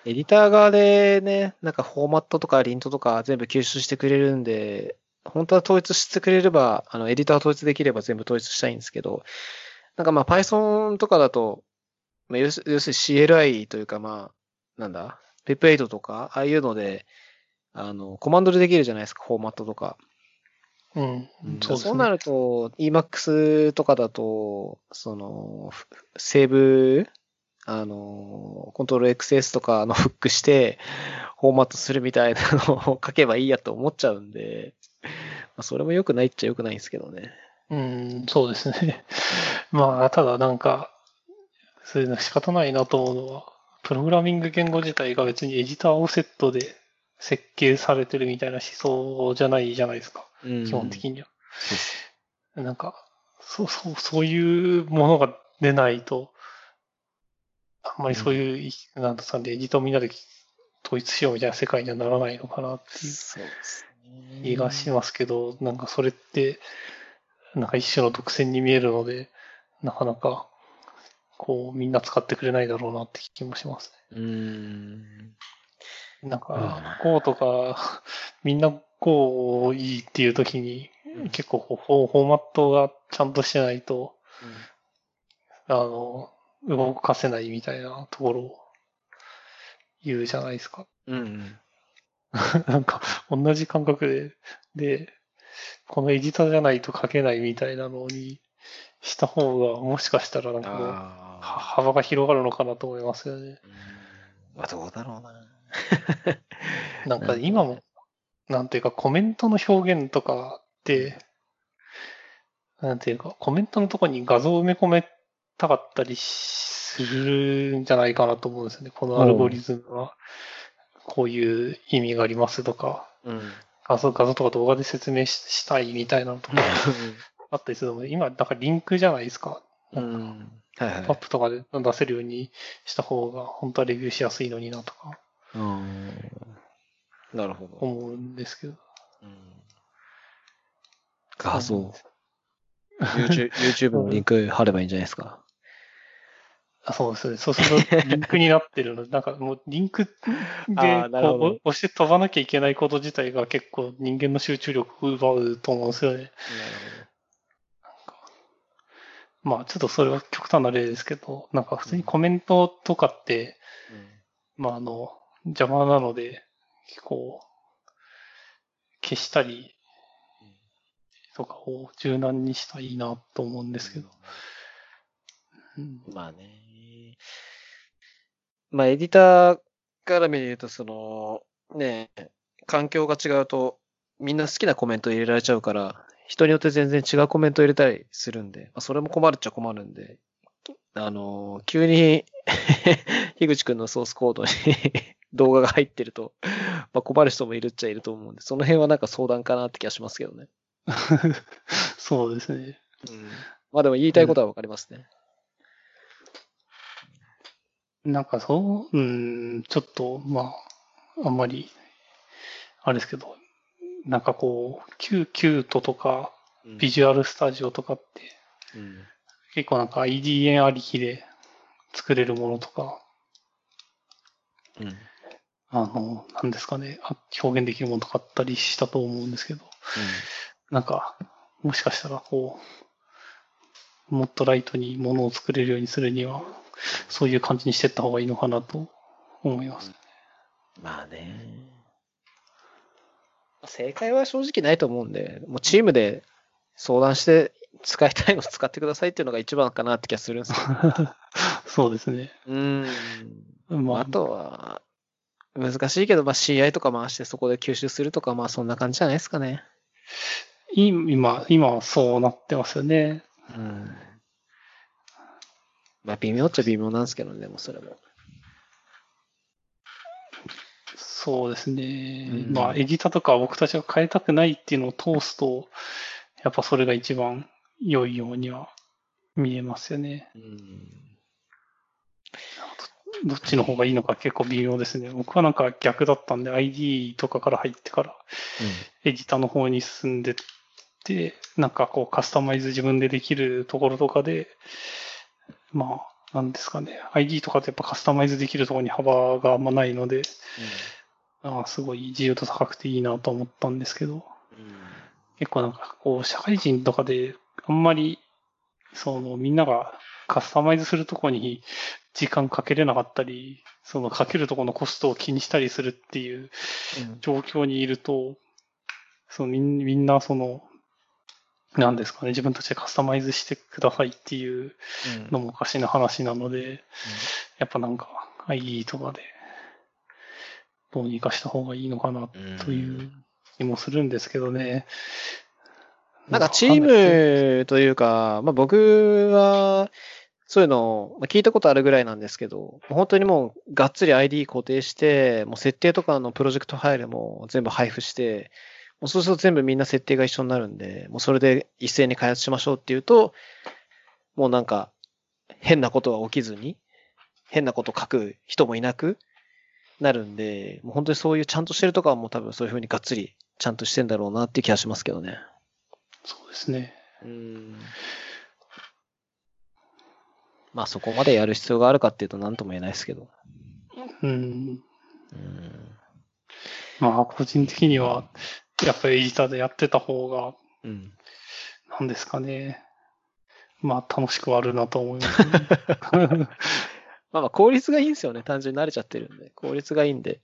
エディター側でね、なんかフォーマットとかリントとか全部吸収してくれるんで、本当は統一してくれれば、あの、エディター統一できれば全部統一したいんですけど、なんかまあ Python とかだと、まあ、要す要するに CLI というかまあ、なんだ、Pep8 とか、ああいうので、あの、コマンドでできるじゃないですか、フォーマットとか。ど。うん。そうね。そうなると、Emacs とかだと、その、ふセーブ、あの、コントロール XS とかのフックして、フォーマットするみたいなのを書けばいいやと思っちゃうんで、まあ、それも良くないっちゃ良くないんですけどね。うん、そうですね。まあ、ただなんか、そういうの仕方ないなと思うのは、プログラミング言語自体が別にエディターをセットで設計されてるみたいな思想じゃないじゃないですか。うん基本的には。なんか、そう、そう、そういうものが出ないと、あんまりそういう、なんですかね、エディターをみんなで統一しようみたいな世界にはならないのかなっていうそうですね。気がしますけど、なんかそれって、なんか一種の独占に見えるので、なかなか、こう、みんな使ってくれないだろうなって気もしますうーん。ね。なんか、Go とか、みんな Go いいっていう時に、結構フォーマットがちゃんとしてないと、あの、動かせないみたいなところを言うじゃないですか。うん。うん。なんか、同じ感覚で、で、このエディターじゃないと書けないみたいなのにした方が、もしかしたらなんか。幅が広がるのかなと思いますよね。あ、どうだろうな。なんか今も、なんていうかコメントの表現とかって、なんていうか、コメントのとこに画像を埋め込めたかったりするんじゃないかなと思うんですよね。このアルゴリズムは、こういう意味がありますとか、うん。画像画像とか動画で説明ししたいみたいなのとかあったりするので、今、だからリンクじゃないですか。うん。はいはいパッ。プとかで出せるようにした方が、本当はレビューしやすいのになとかうん。なるほど。思うんですけど。うん画像。YouTube, YouTube のリンク貼ればいいんじゃないですか。あそうですね。そうすると、リンクになってるので、なんかもうリンクでこう押して飛ばなきゃいけないこと自体が結構人間の集中力を奪うと思うんですよね。まあちょっとそれは極端な例ですけど、なんか普通にコメントとかって、まああの、邪魔なので、こう、消したりとかを柔軟にしたらいいなと思うんですけど。うんまあね。まあ、エディターから見ると、その、ね、環境が違うと、みんな好きなコメント入れられちゃうから、人によって全然違うコメント入れたりするんで、まあ、それも困るっちゃ困るんで、あの、急に、樋口くんのソースコードに 動画が入ってると、まあ、困る人もいるっちゃいると思うんで、その辺はなんか相談かなって気がしますけどね。そうですね。うん。まあでも言いたいことはわかりますね。なんかそう、うん、ちょっと、まあ、あんまり、あれですけど、なんかこう、キュキュートとか、うん。ビジュアルスタジオとかって、うん。結構なんか IDN ありきで作れるものとか、うん。あの、なんですかね、あ表現できるものとかあったりしたと思うんですけど、なんか、もしかしたらこう、もっとライトにものを作れるようにするには、そういう感じにしていった方がいいのかなと思います。まあね。正解は正直ないと思うんで、もうチームで相談して使いたいの使ってくださいっていうのが一番かなって気がするんですけど。そうですね。うん。まあ、あとは、難しいけど、まあ CI とか回してそこで吸収するとか、まあそんな感じじゃないですかね。い今、今はそうなってますよね。うん。まあ微妙っちゃ微妙なんですけどね、でもそれも。そうですね。うんまあ、エディターとか僕たちが変えたくないっていうのを通すと、やっぱそれが一番良いようには見えますよね。うん。どっちの方がいいのか結構微妙ですね。僕はなんか逆だったんで、ID とかから入ってから、エディターの方に進んでって、なんかこうカスタマイズ自分でできるところとかで、まあ、なんですかね。ID とかってやっぱカスタマイズできるところに幅があんまないので、ああすごい自由度高くていいなと思ったんですけど、うん。結構なんかこう、社会人とかであんまり、そのみんながカスタマイズするところに時間かけれなかったり、そのかけるところのコストを気にしたりするっていううん状況にいると、そのみんみんなその、なんですかね、自分たちでカスタマイズしてくださいっていううんのもおかしな話なので、やっぱなんか ID とかでどうにかした方がいいのかなという気もするんですけどね。なんかチームというか、まあ僕は、そういうのをまあ聞いたことあるぐらいなんですけど、本当にもうがっつり ID 固定して、もう設定とかのプロジェクトファイルも全部配布して、もうそうすると全部みんな設定が一緒になるんで、もうそれで一斉に開発しましょうっていうと、もうなんか変なことは起きずに、変なこと書く人もいなくなるんで、もう本当にそういうちゃんとしてるとかはもう多分そういうふうにがっつりちゃんとしてんだろうなっていう気がしますけどね。そうですね。うん。まあそこまでやる必要があるかっていうと何とも言えないですけど。うん。うん。まあ、個人的には、やっぱりエディターでやってた方が、うん。なんですかね。まあ、楽しくはあるなと思います、ね。まあまあ効率がいいんですよね。単純に慣れちゃってるんで。効率がいいんで。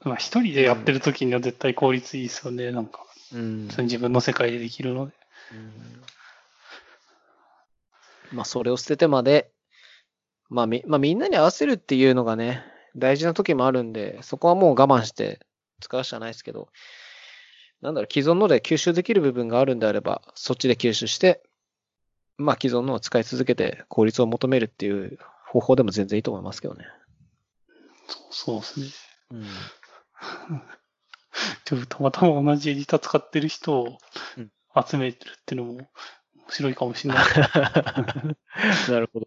まあ、一人でやってる時には絶対効率いいですよね。なんか、うん。自分の世界でできるので。うんまあそれを捨ててまで、まあみ、まあみんなに合わせるっていうのがね、大事な時もあるんで、そこはもう我慢して使うしかないですけど、なんだろう、既存ので吸収できる部分があるんであれば、そっちで吸収して、まあ既存のを使い続けて効率を求めるっていう方法でも全然いいと思いますけどね。そうそうですね。うん。でもたまたま同じエディター使ってる人をうん集めてるっていうのも面白いかもしれない。なるほど。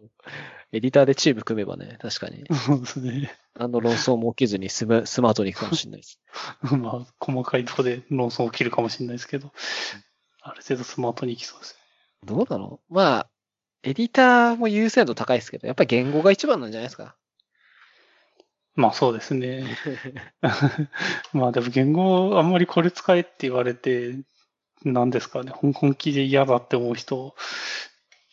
エディターでチーム組めばね、確かに。そうですね。何の論争も起きずにスムスマートにいくかもしれないです。まあ、細かいところで論争起きるかもしれないですけど、ある程度スマートにいきそうですどうだろうまあ、エディターも優先度高いですけど、やっぱり言語が一番なんじゃないですか。まあそうですね。まあでも言語あんまりこれ使えって言われて、何ですかね、本本気で嫌だって思う人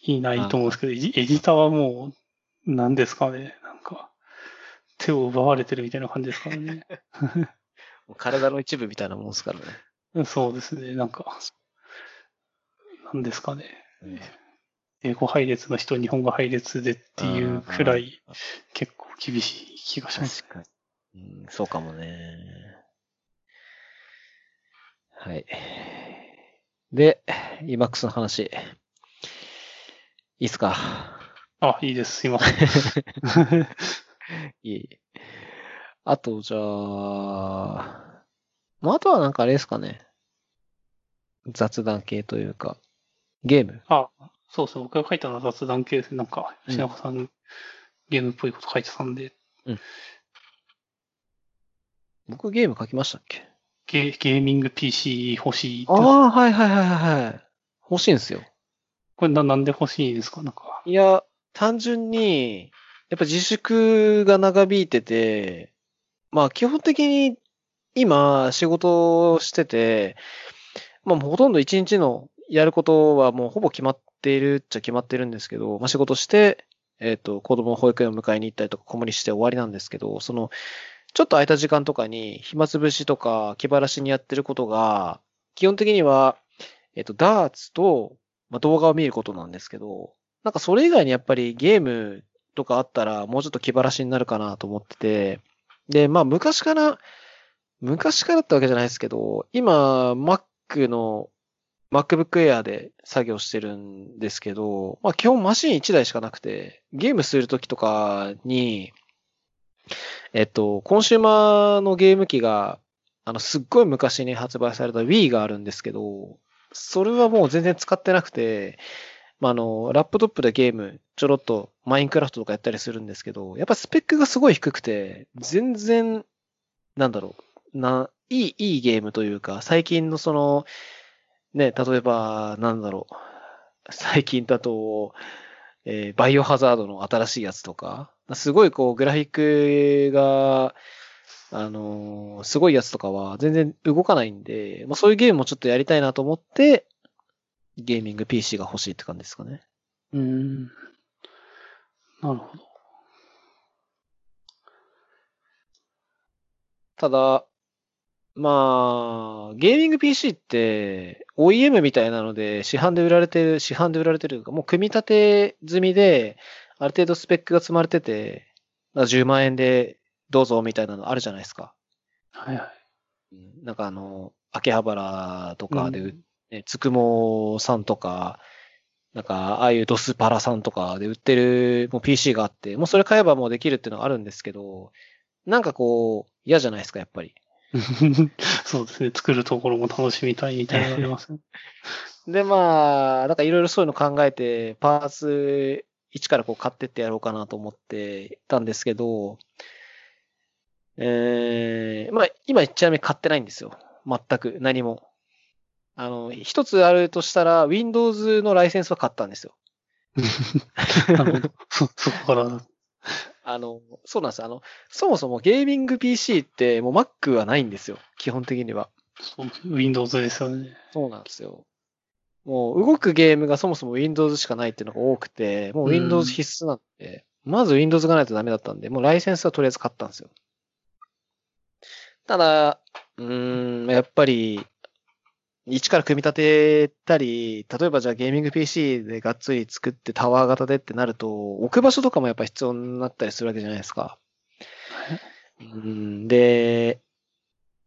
いないと思うんですけど、エディターはもう、何ですかね、なんか、手を奪われてるみたいな感じですからね。体の一部みたいなもんですからね。そうですね、なんか、何ですかね。英語配列の人、日本語配列でっていうくらい結構厳しい気がします。確かに。うん、そうかもね。はい。で、EMAX の話。いいっすか？あ、いいです。すいません。いい。あと、じゃあ、まあ、あとはなんかあれですかね。雑談系というか、ゲーム。あ、そうそう、僕が書いたのは雑談系です。なんか、うん品子さん、ゲームっぽいこと書いてたんで、僕ゲーム書きましたっけ？ゲゲーミング PC 欲しいああ、はいはいはいはいはい。欲しいんですよ。これななんで欲しいんですか？なんか。いや、単純に、やっぱ自粛が長引いてて、まあ基本的に今仕事をしてて、まあほとんど一日のやることはもうほぼ決まっているっちゃ決まってるんですけど、まあ仕事して、えっ、と、子供の保育園を迎えに行ったりとか、子守りして終わりなんですけど、その、ちょっと空いた時間とかに暇つぶしとか気晴らしにやってることが、基本的には、えっ、と、ダーツと、まあ、動画を見ることなんですけど、なんかそれ以外にやっぱりゲームとかあったらもうちょっと気晴らしになるかなと思ってて、で、まあ昔から、昔からってわけじゃないですけど、今 Mac の MacBook Air で作業してるんですけど、まあ基本マシン1台しかなくて、ゲームするときとかに、えっと、コンシューマーのゲーム機が、あの、すっごい昔に発売された Wii があるんですけど、それはもう全然使ってなくて、まあ、あの、ラップトップでゲーム、ちょろっとマインクラフトとかやったりするんですけど、やっぱスペックがすごい低くて、全然、なんだろう、な、いい、いいゲームというか、最近のその、ね、例えば、なんだろう、最近だと、えーバイオハザードの新しいやつとか、すごいこう、グラフィックが、あのーすごいやつとかは全然動かないんで、まあ、そういうゲームもちょっとやりたいなと思って、ゲーミング PC が欲しいって感じですかね。うーん。なるほど。ただ、まあ、ゲーミング PC って、OEM みたいなので、市販で売られてる、市販で売られてるか、もう組み立て済みで、ある程度スペックが積まれてて、まあ10万円でどうぞみたいなのあるじゃないですか。はいはい。うんなんかあの、秋葉原とかで売っうんね、つくもさんとか、なんか、ああいうドスパラさんとかで売ってるもう PC があって、もうそれ買えばもうできるっていうのがあるんですけど、なんかこう、嫌じゃないですか、やっぱり。そうですね。作るところも楽しみたいみたいなのありますね。で、まあ、なんかいろいろそういうの考えて、パーツ一からこう買ってってやろうかなと思ってたんですけど、えー、まあ、今ちなみに買ってないんですよ。全く、何も。あの、一つあるとしたら、Windows のライセンスは買ったんですよ。そ、そこから。あの、そうなんですよ。あの、そもそもゲーミング PC ってもう Mac はないんですよ。基本的には。そう Windows ですよね。そうなんですよ。もう動くゲームがそもそも Windows しかないっていうのが多くて、もう Windows 必須なんで、まず Windows がないとダメだったんで、もうライセンスはとりあえず買ったんですよ。ただ、うーん、やっぱり、一から組み立てたり、例えばじゃあゲーミング PC でがっつり作ってタワー型でってなると、置く場所とかもやっぱ必要になったりするわけじゃないですか。うんで、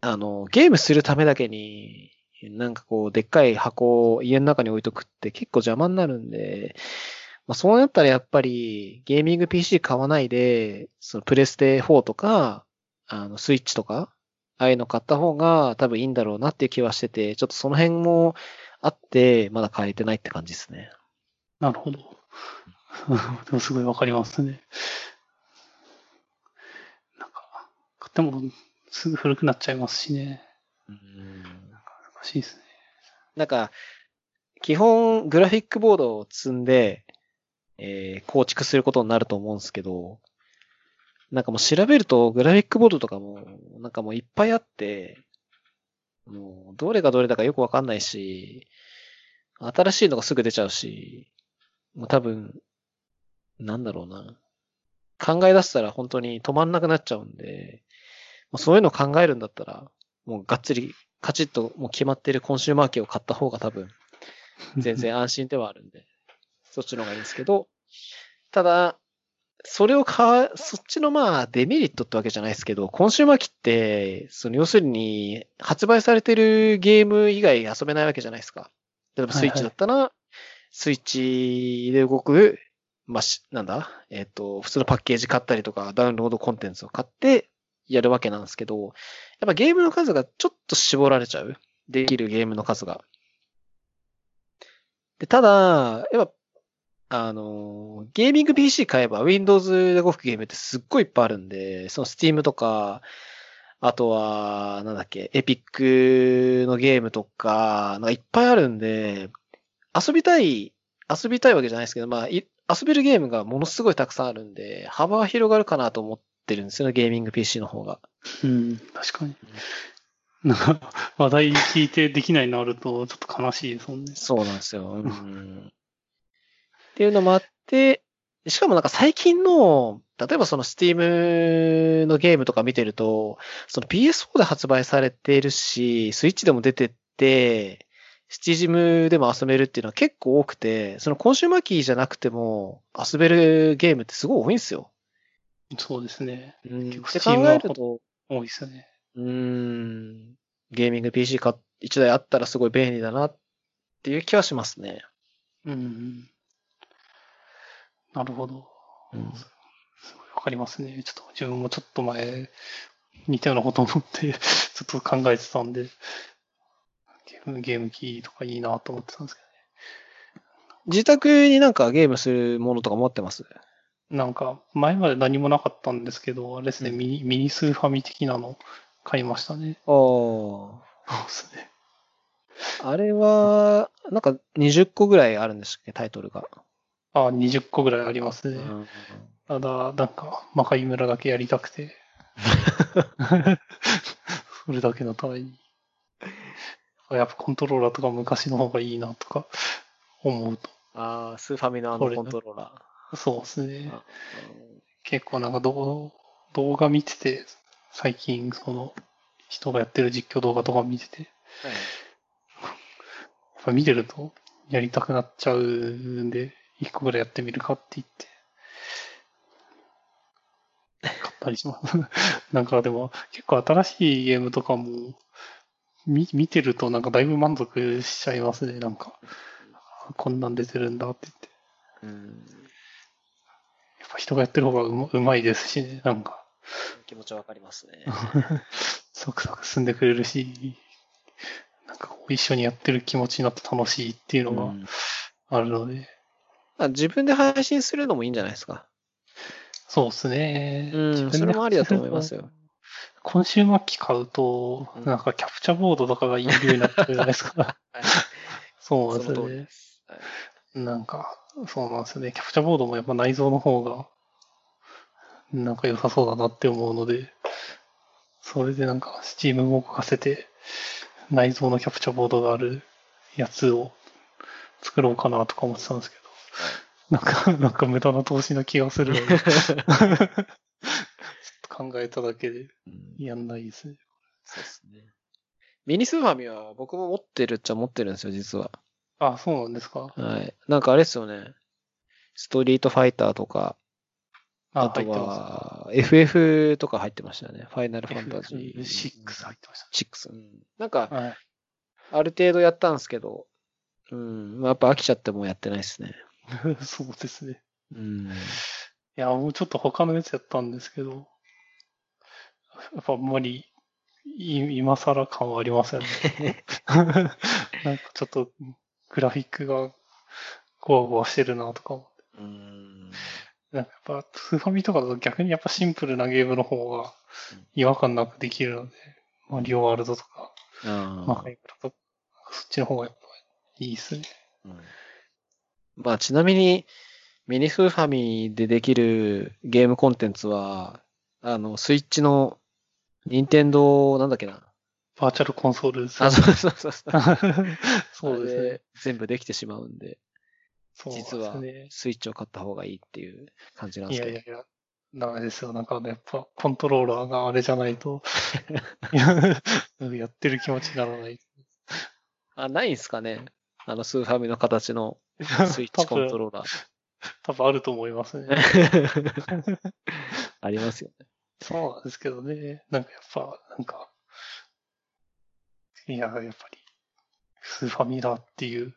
あの、ゲームするためだけに、なんかこう、でっかい箱を家の中に置いとくって結構邪魔になるんで、まあそうなったらやっぱりゲーミング PC 買わないで、そのプレステ4とか、あの、スイッチとか、ああいうの買った方が多分いいんだろうなっていう気はしてて、ちょっとその辺もあって、まだ買えてないって感じですね。なるほど。でもすごいわかりますね。なんか、買ってもすぐ古くなっちゃいますしね。うん難しいですね。なんか、基本グラフィックボードを積んで、えー構築することになると思うんですけど、なんかもう調べるとグラフィックボードとかも、なんかもういっぱいあって、もうどれがどれだかよくわかんないし、新しいのがすぐ出ちゃうし、もう多分、なんだろうな。考え出したら本当に止まんなくなっちゃうんで、もうそういうの考えるんだったら、もうがっつりカチッともう決まってるコンシューマー機を買った方が多分、全然安心ではあるんで、そっちの方がいいんですけど、ただ、それを買う、そっちのまあデメリットってわけじゃないですけど、コンシューマー機って、その要するに発売されてるゲーム以外遊べないわけじゃないですか。例えばスイッチだったら、スイッチで動く、まあ、しなんだ？えっ、と、普通のパッケージ買ったりとか、ダウンロードコンテンツを買ってやるわけなんですけど、やっぱゲームの数がちょっと絞られちゃう。できるゲームの数が。で、ただ、やっぱ、あの、ゲーミング PC 買えば Windows で動くゲームってすっごいいっぱいあるんで、その Steam とか、あとは、なんだっけ、エピックのゲームとか、なんかいっぱいあるんで、遊びたい、遊びたいわけじゃないですけど、まあ、い遊べるゲームがものすごいたくさんあるんで、幅は広がるかなと思ってるんですよね、ゲーミング PC の方が。うん、確かに。なんか、話題聞いてできないのあると、ちょっと悲しいですもんね。そうなんですよ。うんっていうのもあって、しかもなんか最近の、例えばその Steam のゲームとか見てると、その PS4 で発売されているし、スイッチでも出てって、Steam でも遊べるっていうのは結構多くて、そのコンシューマーキーじゃなくても遊べるゲームってすごい多いんですよ。そうですね。うん、結構って考 Steam はえると、多いですよね。うーん、ゲーミング PC か1台あったらすごい便利だなっていう気はしますね。うん。なるほど。うんすごいわかりますね。ちょっと自分もちょっと前、似たようなこと思って、ちょっと考えてたんで、ゲーム、ゲーム機とかいいなと思ってたんですけ自宅になんかゲームするものとか持ってます？ど、なんか、前まで何もなかったんですけど、あれですね、ミニ、ミニスーファミ的なの買いましたね。ああ。そうですね。あれは、なんか20個ぐらいあるんですっけ、タイトルが。あ、20個ぐらいありますね。うんただ、なんか、魔界村だけやりたくて。それだけのために。やっぱコントローラーとか昔の方がいいなとか思うと。ああ、スーファミのあのコントローラー。そうですね。あ結構なんか動動画見てて、最近その人がやってる実況動画とか見てて、はいやっぱ見てるとやりたくなっちゃうんで、一個ぐらいやってみるかって言って、買ったりします。なんかでも結構新しいゲームとかも見見てるとなんかだいぶ満足しちゃいますね、なんか。こんなん出てるんだって言って。うん。やっぱ人がやってる方がうまうまいですしね、なんか、気持ちわかりますね。サクサク進んでくれるし、なんか一緒にやってる気持ちになって楽しいっていうのがうんあるので、まあ自分で配信するのもいいんじゃないですか。そうですね。うんそれもありだと思いますよ。今週末期買うと、うんなんかキャプチャーボードとかがいるようになってるじゃないですか。そうなんですよねなんか、そうなんですよね。キャプチャーボードもやっぱ内蔵の方が、なんか良さそうだなって思うので、それでなんか、スチームも動かせて、内蔵のキャプチャーボードがあるやつを作ろうかなとか思ってたんですけど、なんか、なんか無駄な投資な気がする ちょっと考えただけでうんやんないですね。そうですね。ミニスーファミは僕も持ってるっちゃ持ってるんですよ、実は。あ、そうなんですか。はい。なんかあれですよね。ストリートファイターとか、あ、あとは、FF とか入ってましたよね。ファイナルす。ファンタジー。FF6 入ってまし6。うんなんか、た。はい。ある程度やったんですけど、うん、まあやっぱ飽きちゃってもうやってないですね。そうですね。うん。いや、もうちょっと他のやつやったんですけど、やっぱあんまり、い今更感はありませんね。なんかちょっと、グラフィックが、ゴワゴワしてるなとか思って。うん。なんかやっぱ、スーファミとかだと逆にやっぱシンプルなゲームの方が違和感なくできるので、マリオワールドとか、あまあ、ハイプラとか、そっちの方がやっぱいいですね。うんまあちなみに、ミニスーファミでできるゲームコンテンツは、あの、スイッチの、任天堂なんだっけな。バーチャルコンソールですよあ、そうそうそうそう。そうですね。全部できてしまうんで、そう実はですね。スイッチを買った方がいいっていう感じなんですけど。いやいやいや、ダメですよ。なんかね、やっぱコントローラーがあれじゃないと、やってる気持ちにならない。あ、ないんすかねあの、スーファミの形のスイッチコントローラー。多分あると思いますね。ありますよね。そうなんですけどね。なんかやっぱ、なんか、いや、やっぱり、スーファミだっていう、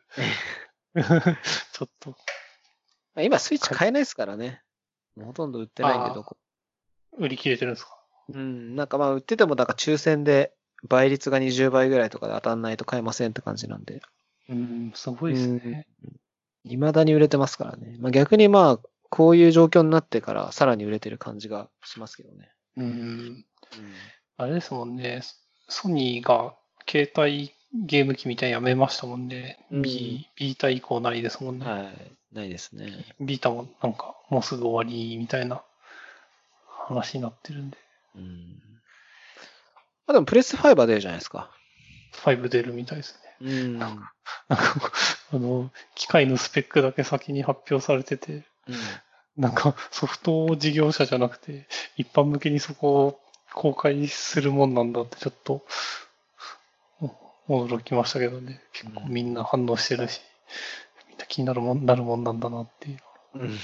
ちょっと、まあ今、スイッチ買えないですからね。ほとんど売ってないんで、どこ。売り切れてるんですか？うん、なんかまあ、売ってても、なんか抽選で、倍率が20倍ぐらいとかで当たんないと買えませんって感じなんで。うん、すごいですね。未だに売れてますからね。まあ逆にまあ、こういう状況になってからさらに売れてる感じがしますけどね。うん。あれですもんね。ソニーが携帯ゲーム機みたいにやめましたもんね。うんビータ以降ないですもんね。はい。ないですね。ビータもなんかもうすぐ終わりみたいな話になってるんで。うん。まあでもプレス5は出るじゃないですか。5出るみたいですね。うん。なんか、あの、機械のスペックだけ先に発表されてて、なんかソフト事業者じゃなくて、一般向けにそこを公開するもんなんだってちょっと、お驚きましたけどね。結構みんな反応してるし、みんな気になるもん、なるもんなんだなっていう。うん。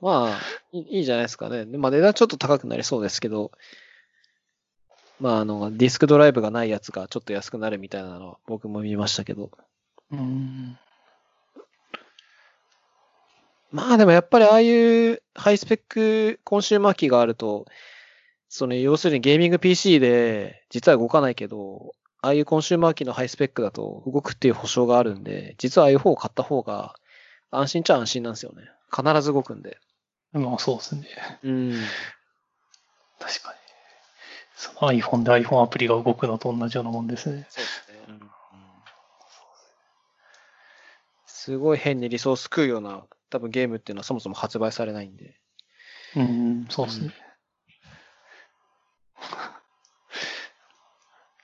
まあいい、いいじゃないですかね。でまあ値段ちょっと高くなりそうですけど、まああの、ディスクドライブがないやつがちょっと安くなるみたいなのは僕も見ましたけど。うん。まあでもやっぱりああいうハイスペックコンシューマー機があると、その要するにゲーミング PC で実は動かないけど、ああいうコンシューマー機のハイスペックだと動くっていう保証があるんで、実はああいう方を買った方が安心っちゃ安心なんですよね。必ず動くんで。まあそうですね。うん。確かに。その iPhone で iPhone アプリが動くのと同じようなもんですね。そうですね。すごい変にリソース食うような多分ゲームっていうのはそもそも発売されないんで。うん、そうですね。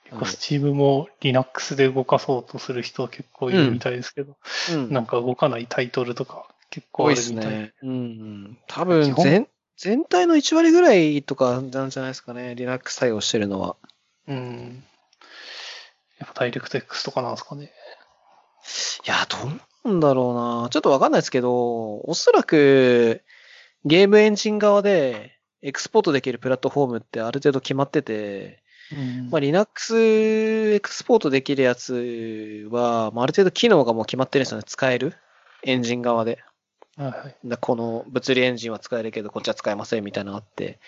結構 Steam も Linux で動かそうとする人結構いるみたいですけど、うん。なんか動かないタイトルとか結構多いですあるみたい。ね。うんうん。多分全、全体の1割ぐらいとかなんじゃないですかね。Linux 対応してるのは。うん。やっぱダイレクト X とかなんですかね。いや、どうなんだろうな。ちょっとわかんないですけど、おそらくゲームエンジン側でエクスポートできるプラットフォームってある程度決まってて、うんまあ、Linux エクスポートできるやつは、まあ、ある程度機能がもう決まってるんですよね。使えるエンジン側で。はいはい。だこの物理エンジンは使えるけど、こっちは使えませんみたいなのがあって。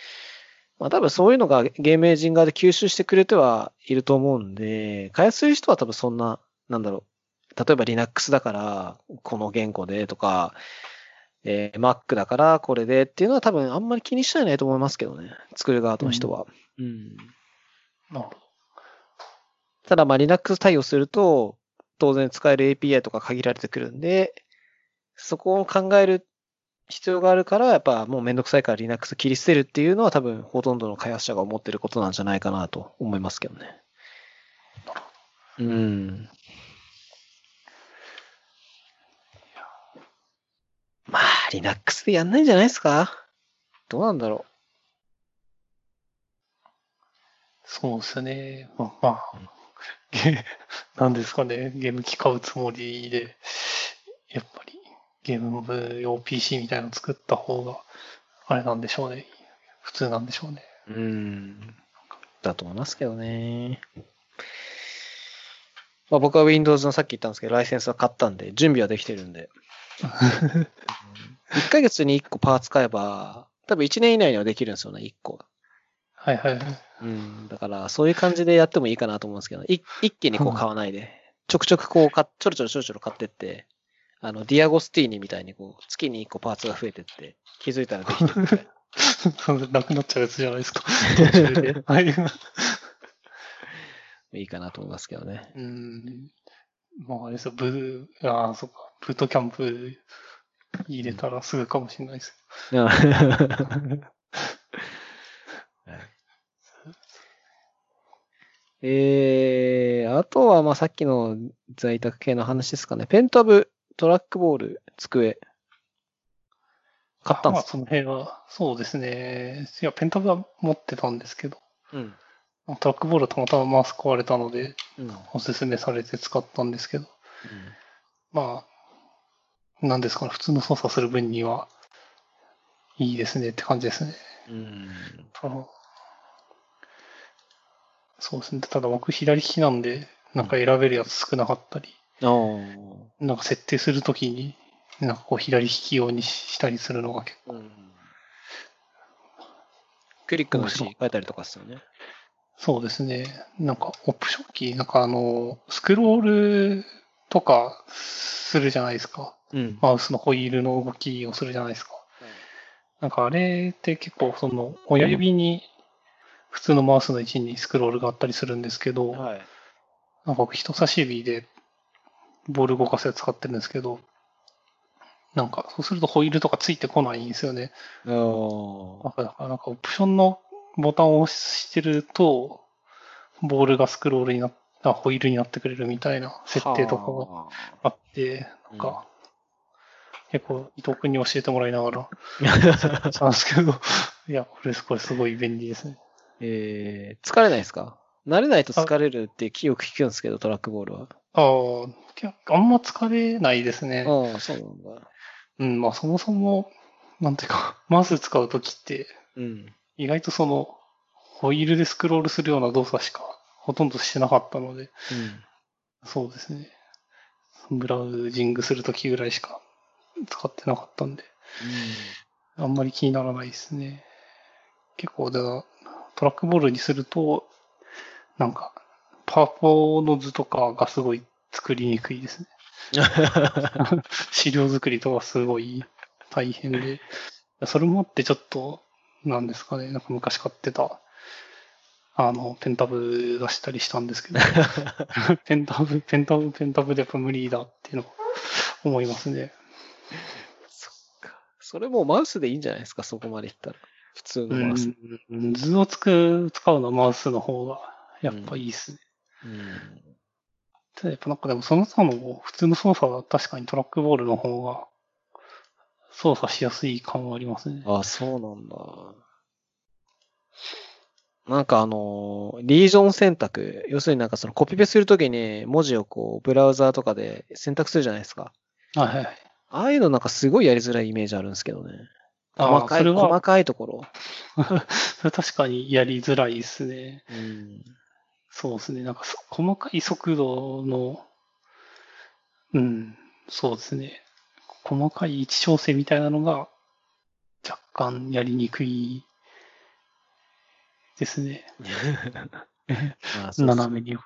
まあ多分そういうのがゲームエンジン側で吸収してくれてはいると思うんで、開発する人は多分そんな、なんだろう。例えば Linux だから、この言語でとか、えー Mac だからこれでっていうのは多分あんまり気にしてないと思いますけどね。作る側の人は。うんなるほど。ただまあ Linux 対応すると、当然使える API とか限られてくるんで、そこを考える必要があるから、やっぱもうめんどくさいから Linux 切り捨てるっていうのは多分ほとんどの開発者が思ってることなんじゃないかなと思いますけどね。うん。まあ、Linux でやんないんじゃないですか？どうなんだろうそうですね。まあ、まあ、ゲなんですかね。ゲーム機買うつもりで、やっぱりゲーム用 PC みたいなの作った方が、あれなんでしょうね。普通なんでしょうね。う。うん。だと思いますけどね。まあ僕は Windows のさっき言ったんですけど、ライセンスは買ったんで、準備はできてるんで。1ヶ月に1個パーツ買えば、多分1年以内にはできるんですよね、1個。はいはいはい。うん。だから、そういう感じでやってもいいかなと思うんですけど、い一気にこう買わないで、ちょくちょくこうか、ちょろちょろちょろちょろ買ってって、あの、ディアゴスティーニみたいにこう、月に1個パーツが増えてって、気づいたらできてるみたいな。なくなっちゃうやつじゃないですか。途中で。はい。いいかなと思いますけどね。うん。まあ、あれですよ、ブー、ああ、そっか、ブートキャンプ入れたらすぐかもしれないです。う んえー、あとは、まあ、さっきの在宅系の話ですかね。ペンタブ、トラックボール、机。買ったんですまあ、その辺は、そうですね。いや、ペンタブは持ってたんですけど、うん。トラックボールはたまたまマウス壊れたので、うん。うんおすすめされて使ったんですけど、まあ、なんですかね、普通の操作する分には、いいですねって感じですね。うん。そうですね。ただ僕左利きなんで、なんか選べるやつ少なかったり、なんか設定するときに、なんかこう左利き用にしたりするのが結構、うん。クリックの字書いたりとかっすよね。そうですね。なんかオプションキー、なんかあの、スクロールとかするじゃないですか。うん。マウスのホイールの動きをするじゃないですか。なんかあれって結構その親指に普通のマウスの位置にスクロールがあったりするんですけど、はい。なんか僕人差し指でボール動かすやつ使ってるんですけど、なんかそうするとホイールとかついてこないんですよね。なんかなんかオプションのボタンを押してると、ボールがスクロールになっあホイールになってくれるみたいな設定とかがはあって、なんか、結構伊藤君に教えてもらいながら、あしたんですけど、いや、これ、これすごい便利ですね。えー、疲れないですか？慣れないと疲れるってよく聞くんですけど、トラックボールは。ああ、結構あんま疲れないですね。ああ、そうなんだ。うん、まあそもそも、なんていうか、マウス使うときって、うん。意外とその、ホイールでスクロールするような動作しかほとんどしてなかったので、うん。そうですね。ブラウジングするときぐらいしか使ってなかったんで、あんまり気にならないですね。結構、トラックボールにすると、なんか、パワポの図とかがすごい作りにくいですね。資料作りとかすごい大変で、それもあってちょっと、なんですかね、なんか昔買ってた、あの、ペンタブ出したりしたんですけど、ペンタブ、ペンタブ、ペンタブでやっぱ無理だっていうのを思いますね。そっか。それもうマウスでいいんじゃないですか、そこまでいったら。普通のマウス。うん、図をつく、使うのはマウスの方が、やっぱいいですね。うん。ただやっぱなんかでもその他の普通の操作は確かにトラックボールの方が操作しやすい感はありますね。あ、そうなんだ。なんかあの、リージョン選択。要するになんかそのコピペするときに文字をこう、ブラウザーとかで選択するじゃないですか。はいはい。ああいうのなんかすごいやりづらいイメージあるんですけどね。細かい、細かいところ。それ確かにやりづらいですね。うん。そうですね。なんかそ細かい速度の、うん、そうですね。細かい位置調整みたいなのが若干やりにくいですね。斜めに。うん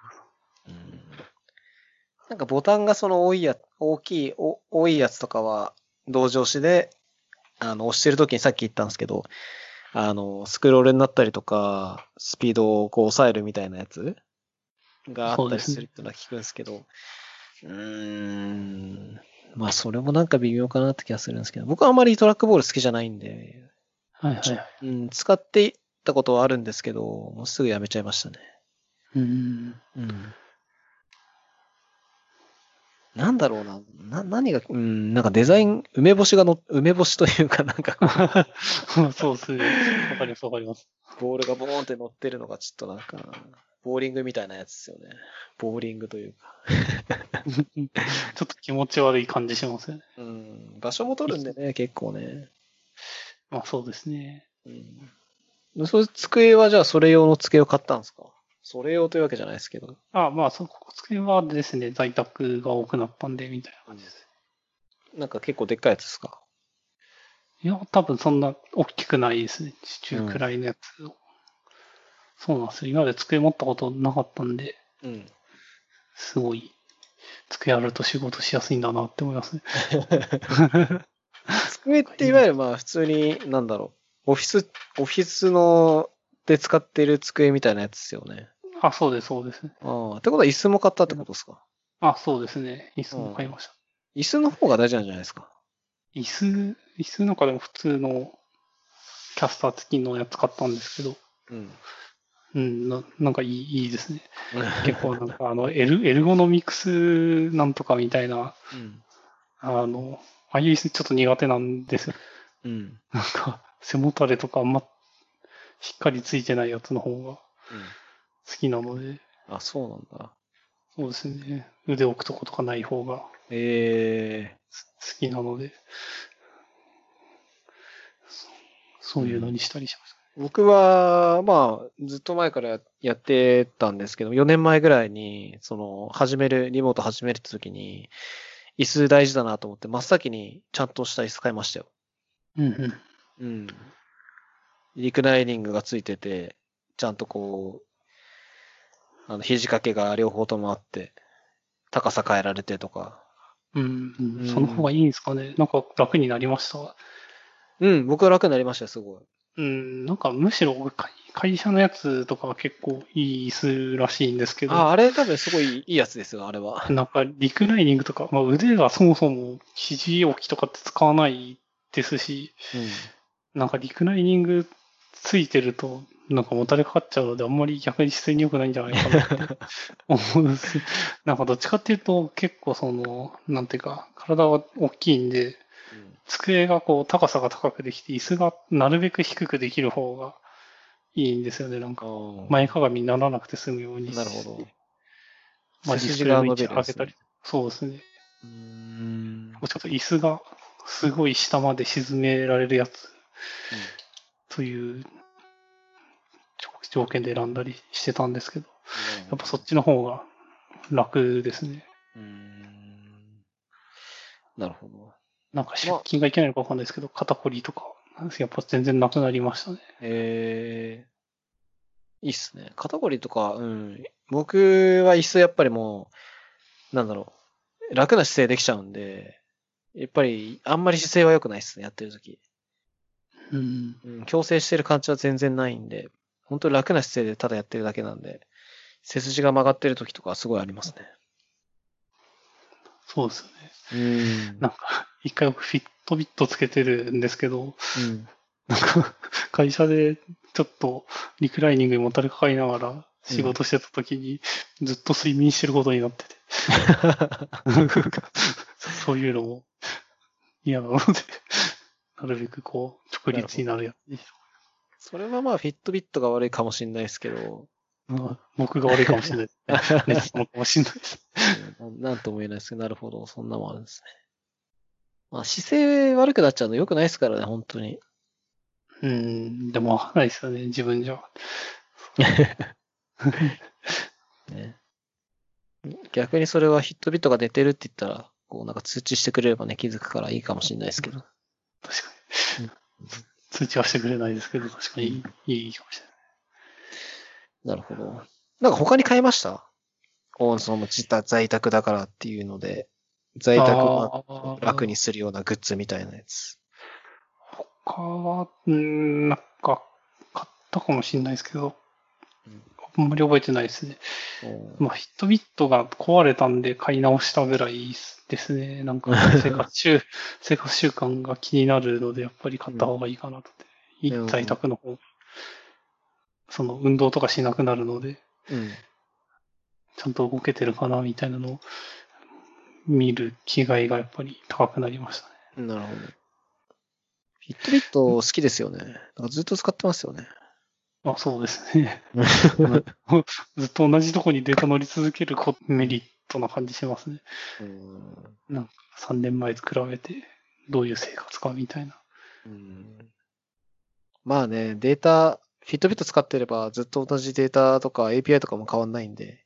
なんかボタンがその多いや、大きい、お多いやつとかは、同乗しで、あの、押してる時にさっき言ったんですけど、あの、スクロールになったりとか、スピードをこう抑えるみたいなやつがあったりするってのは聞くんですけど、うーん、まあそれもなんか微妙かなって気がするんですけど、僕はあまりトラックボール好きじゃないんで、はいはいはい。うん、使っていったことはあるんですけど、もうすぐやめちゃいましたね。うん。うん。なんだろうな。な、何が、うん、なんかデザイン、梅干しがの、梅干しというかなんか そうですね。わかりますわかります。ボールがボーンって乗ってるのがちょっとなんか、ボーリングみたいなやつですよね。ボーリングというか。ちょっと気持ち悪い感じしますよね。うん、場所も取るんでね、結構ね。まあそうですね。うん。そう机はじゃあそれ用の机を買ったんですか？それ用というわけじゃないですけど。あまあ、そこ机はですね、在宅が多くなったんで、みたいな感じです。なんか結構でっかいやつですか？いや、多分そんな大きくないですね。中くらいのやつを。そうなんですよ。今まで机持ったことなかったんで、うん。すごい、机あると仕事しやすいんだなって思いますね。机っていわゆるまあ普通に、なんだろう、オフィス、オフィスので使ってる机みたいなやつですよね。あ、そうです、そうです。ああ、ってことは椅子も買ったってことですか？あ、そうですね。椅子も買いました。椅子の方が大事なんじゃないですか？椅子、椅子なんかでも普通のキャスター付きのやつ買ったんですけど、うん。うん、ななんかいいいいですね。結構なんかあのエル、エルゴノミクスなんとかみたいな、うん。あの、ああいう椅子ちょっと苦手なんですよ。うん。なんか、背もたれとかあんましっかりついてないやつの方が好きなので、あ、そうなんだ。そうですね。腕置くとことかない方が好ええきなので、そそういうのにしたりします。僕は、まあ、ずっと前からやってたんですけど、4年前ぐらいに、その、始める、リモート始めるって時に、椅子大事だなと思って、真っ先にちゃんとした椅子買いましたよ。うんうん。うん。リクライニングがついてて、ちゃんとこう、あの、肘掛けが両方ともあって、高さ変えられてとか。うん、ううんん、その方がいいんですかね。なんか楽になりました？うん、僕は楽になりましたよ、すごい。うん、なんかむしろ会会社のやつとかは結構いい椅子らしいんですけど、あ、あれ多分すごいいいやつですよ、あれは。なんかリクライニングとか、まあ、腕がそもそも肘置きとかって使わないですし、なんかリクライニングついてると、なんかもたれかかっちゃうので、あんまり逆に姿勢に良くないんじゃないかなって思うんです。なんかどっちかっていうと、結構その、なんていうか、体は大きいんで、机がこう高さが高くできて、椅子がなるべく低くできる方がいいんですよね。なんかうん。前かがみにならなくて済むように。なるほど。まあ、背筋ディスプレイの位置上げたり。そうですね。うーん。ちょっと椅子がすごい下まで沈められるやつという条件で選んだりしてたんですけど、やっぱそっちの方が楽ですね。うーん。なるほど。なんか出勤がいけないのかわかんないですけど、肩こりとか、やっぱ全然なくなりましたね。えー、いいっすね。肩こりとか、うん。僕は椅子やっぱりもう、なんだろう、楽な姿勢できちゃうんで、やっぱりあんまり姿勢は良くないっすね、やってる時。うん。うん、強制してる感じは全然ないんで、本当に楽な姿勢でただやってるだけなんで、背筋が曲がってる時とかはすごいありますね。そうですよね。うん。なんか、一回僕フィットビットつけてるんですけど、うん。なんか、会社でちょっとリクライニングにもたれかかりながら仕事してた時に、ずっと睡眠してることになってて、そういうのも嫌なので、なるべくこう、直立になるやつに。それはまあ、フィットビットが悪いかもしれないですけど、まあ僕が悪いかもしれない。熱なのかもしれないです。うんなんとも言えないですけど、なるほど、そんなもんあるんですね。まあ、姿勢悪くなっちゃうの良くないですからね、本当に。うん、でもないですよね、自分じゃ。ね。逆にそれはヒットビットが出てるって言ったら、こうなんか通知してくれればね、気づくからいいかもしれないですけど。確かに。通知はしてくれないですけど、確かにいいかもしれない。なるほど。なんか他に買いました？おその自宅在宅だからっていうので、在宅を楽にするようなグッズみたいなやつ。他は、うん、なんか、買ったかもしれないですけど、うんあんまり覚えてないですね。おまあ、ヒットビットが壊れたんで買い直したぐらいですね。なんか生活習、生活習慣が気になるので、やっぱり買った方がいいかなと思って。うん在宅の方、その運動とかしなくなるので、うん。ちゃんと動けてるかなみたいなのを見る気概がやっぱり高くなりましたね。なるほど。ヒットビット好きですよね。なんかずっと使ってますよね。まあそうですね。ずっと同じとこにデータ乗り続けるこメリットな感じしますね。うん3年前と比べてどういう生活かみたいな。うんまあね、データ、フィットビット使ってればずっと同じデータとか API とかも変わんないんで、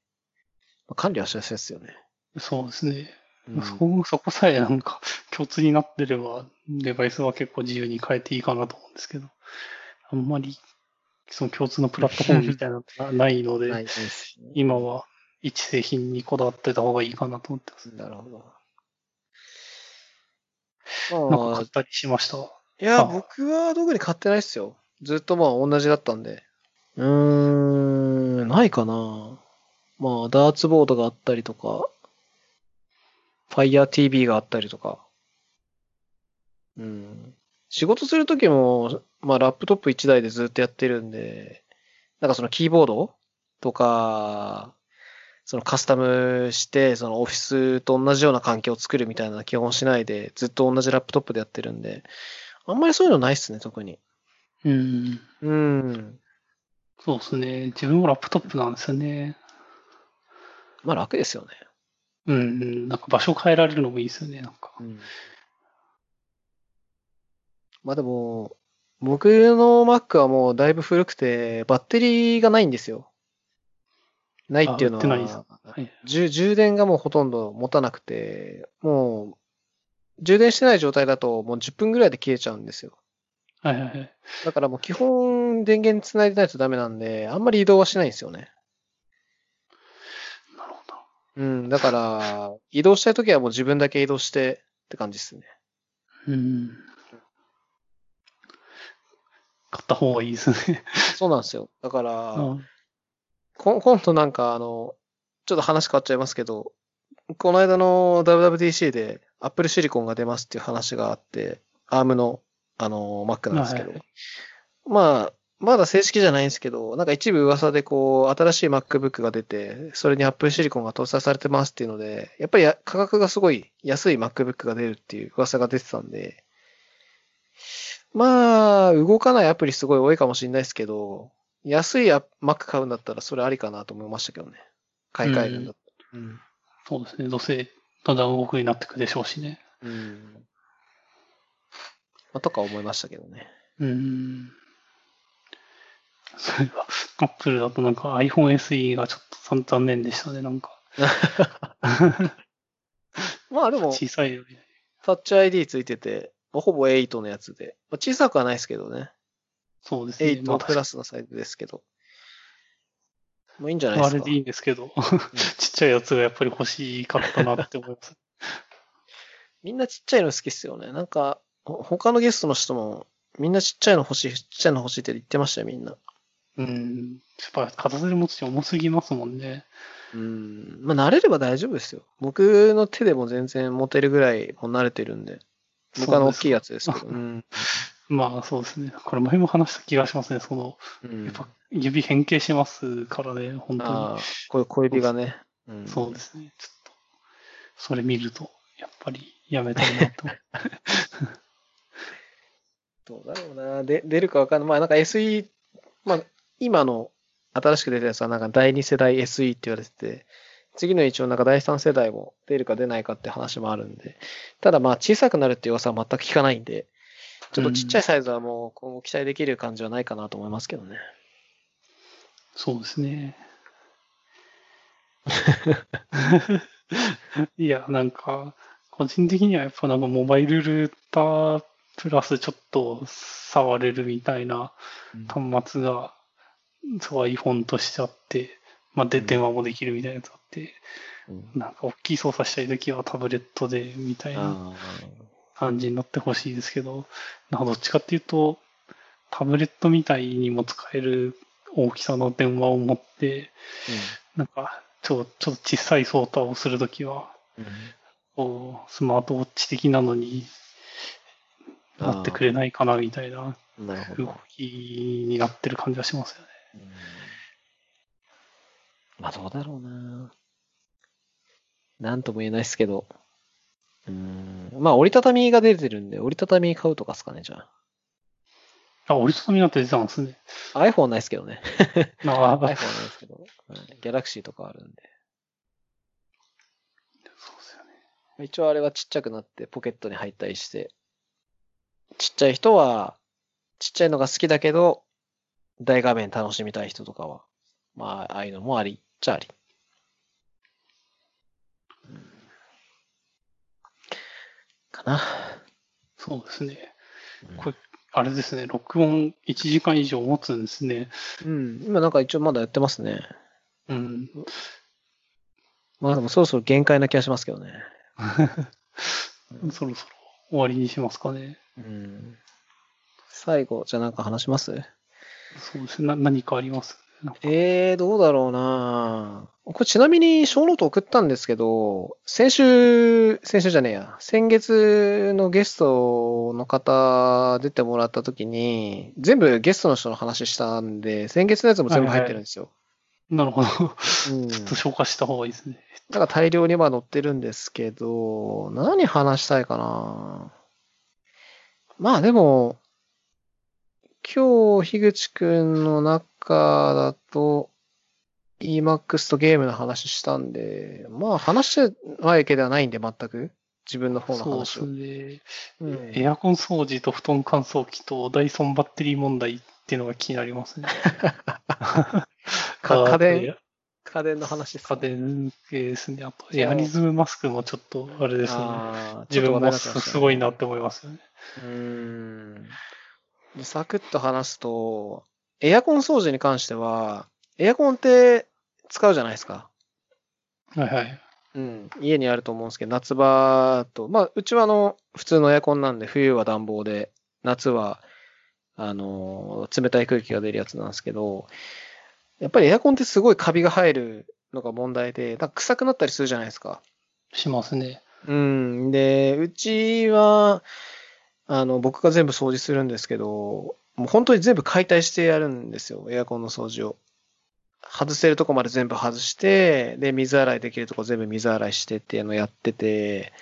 まあ管理はしやすいですよね。そうですね。うんそこそこさえなんか共通になってれば、デバイスは結構自由に変えていいかなと思うんですけど、あんまりその共通のプラットフォームみたいなのがないので、ないですね今は一製品にこだわってた方がいいかなと思ってます。なるほど。なんまあか買っ、たりしました？いや、あ僕は特に買ってないっすよ。ずっとまあ同じだったんで。うーん、ないかな。まあ、ダーツボードがあったりとか、Fire TV があったりとか。うん。仕事するときも、まあ、ラップトップ1台でずっとやってるんで、なんかそのキーボードとか、そのカスタムして、そのオフィスと同じような環境を作るみたいな基本しないで、ずっと同じラップトップでやってるんで、あんまりそういうのないっすね、特に。うん。うん。そうですね。自分もラップトップなんですよね。まあ楽ですよね。うんうん。なんか場所変えられるのもいいですよね。なんか。うん。まあでも、僕の Mac はもうだいぶ古くて、バッテリーがないんですよ。ないっていうのは、はい。充充電がもうほとんど持たなくて、もう、充電してない状態だともう10分ぐらいで消えちゃうんですよ。はいはいはい。だからもう基本電源繋いでないとダメなんで、あんまり移動はしないんですよね。なるほど。うん、だから、移動したいときはもう自分だけ移動してって感じですね。うん。買った方がいいですね。そうなんですよ。だから、うんこ今度なんかあの、ちょっと話変わっちゃいますけど、この間の WWDC で Apple Silicon が出ますっていう話があって、ARM のあの Mac なんですけど、はいはいまあ、まだ正式じゃないんですけど、なんか一部噂でこう、新しい MacBook が出て、それに Apple Silicon が搭載されてますっていうので、やっぱりや価格がすごい安い MacBook が出るっていう噂が出てたんで、まあ、動かないアプリすごい多いかもしれないですけど、安いア Mac 買うんだったらそれありかなと思いましたけどね。買い替えるんだったら。うん。そうですね。どうせ、だんだん動くようになってくでしょうしね。うん。まあ、とか思いましたけどね。うん。そういえば、アップルだとなんか iPhone SE がちょっと残残念でしたね。なんか、まあでも、小さいより。タッチ ID ついてて、まあほぼ8のやつで。まあ、小さくはないですけどね。そうですね。ま8あプラスのサイズですけど。もういいんじゃないですか。あれでいいんですけど、ちっちゃいやつがやっぱり欲しかったなって思います。みんなちっちゃいの好きっすよね。なんか、ほ他のゲストの人も、みんなちっちゃいの欲しい、ちっちゃいの欲しいって言ってましたよ、みんな。うん。やっぱ片手で持つと重すぎますもんね。うん。まあ、慣れれば大丈夫ですよ。僕の手でも全然持てるぐらいもう慣れてるんで。僕はあの大きいやつですけど。うん。まあそうですね。これ前も話した気がしますね。その、うんやっぱ指変形しますからね、本当ああ、こういう小指がね。うんに。そうですね。ちょっと、それ見ると、やっぱりやめたいなと。どうだろうな。で、出るかわかんない。まあなんか SE、まあ今の新しく出たやつはなんか第2世代 SE って言われてて、次の一応なんか第3世代も出るか出ないかって話もあるんで、ただまあ小さくなるっていう噂は全く聞かないんで、ちょっとちっちゃいサイズはもう今後期待できる感じはないかなと思いますけどね。そうですね。いや、なんか、個人的にはやっぱなんかモバイルルータープラスちょっと触れるみたいな端末が、そう iPhone としてあって、まあ、で、うん電話もできるみたいなやつあって、うん。なんか大きい操作したいときはタブレットでみたいなあ感じになってほしいですけど、なんかどっちかっていうと、タブレットみたいにも使える大きさの電話を持って、なんか、ちょ、ちょっと小さい操作をするときは、こう、スマートウォッチ的なのになってくれないかなみたいな動ど。きになってる感じがしますよね。うんまあどうだろうな。なんとも言えないですけど。うん。まあ折りたたみが出てるんで、折りたたみ買うとかですかね、じゃあ、折りたたみになって出たんですね。あ。iPhone ないですけどね。あ iPhone ないですけど。はい、Galaxy とかあるんで。そうですよね。一応あれはちっちゃくなってポケットに入ったりして、ちっちゃい人は、ちっちゃいのが好きだけど、大画面楽しみたい人とかは、まあ、ああいうのもありっちゃあり。うんかな。そうですね。うんこれ、あれですね、録音1時間以上持つんですね。うん。今なんか一応まだやってますね。うん。まあでもそろそろ限界な気がしますけどね。そろそろ終わりにしますかね。うん。最後、じゃあなんか話します？そうですね。な何かあります？えー、どうだろうなこれちなみに小ノート送ったんですけど、先週、先週じゃねえや、先月のゲストの方出てもらった時に、全部ゲストの人の話したんで、先月のやつも全部入ってるんですよ。なるほど。うん。ちょっと消化した方がいいですね。だから大量には載ってるんですけど、何話したいかなまあでも、今日、樋口くんの中だと、EMAX とゲームの話したんで、まあ話してないわけではないんで、全く。自分の方のそうで話を。すね。うんエアコン掃除と布団乾燥機とダイソンバッテリー問題っていうのが気になりますね。家電？と家電の話です、家電系ですね。あと、エアリズムマスクもちょっと、あれですね。自分もすごいなって思いますよね。うーん。でサクッと話すと、エアコン掃除に関しては、エアコンって使うじゃないですか。はいはい。うん。家にあると思うんですけど、夏場と、まあ、うちはあの、普通のエアコンなんで、冬は暖房で、夏は、あの、冷たい空気が出るやつなんですけど、やっぱりエアコンってすごいカビが入るのが問題で、なんか臭くなったりするじゃないですか。しますね。うん。で、うちは、あの、僕が全部掃除するんですけど、もう本当に全部解体してやるんですよ、エアコンの掃除を。外せるとこまで全部外して、で、水洗いできるとこ全部水洗いしてっていうのをやってて、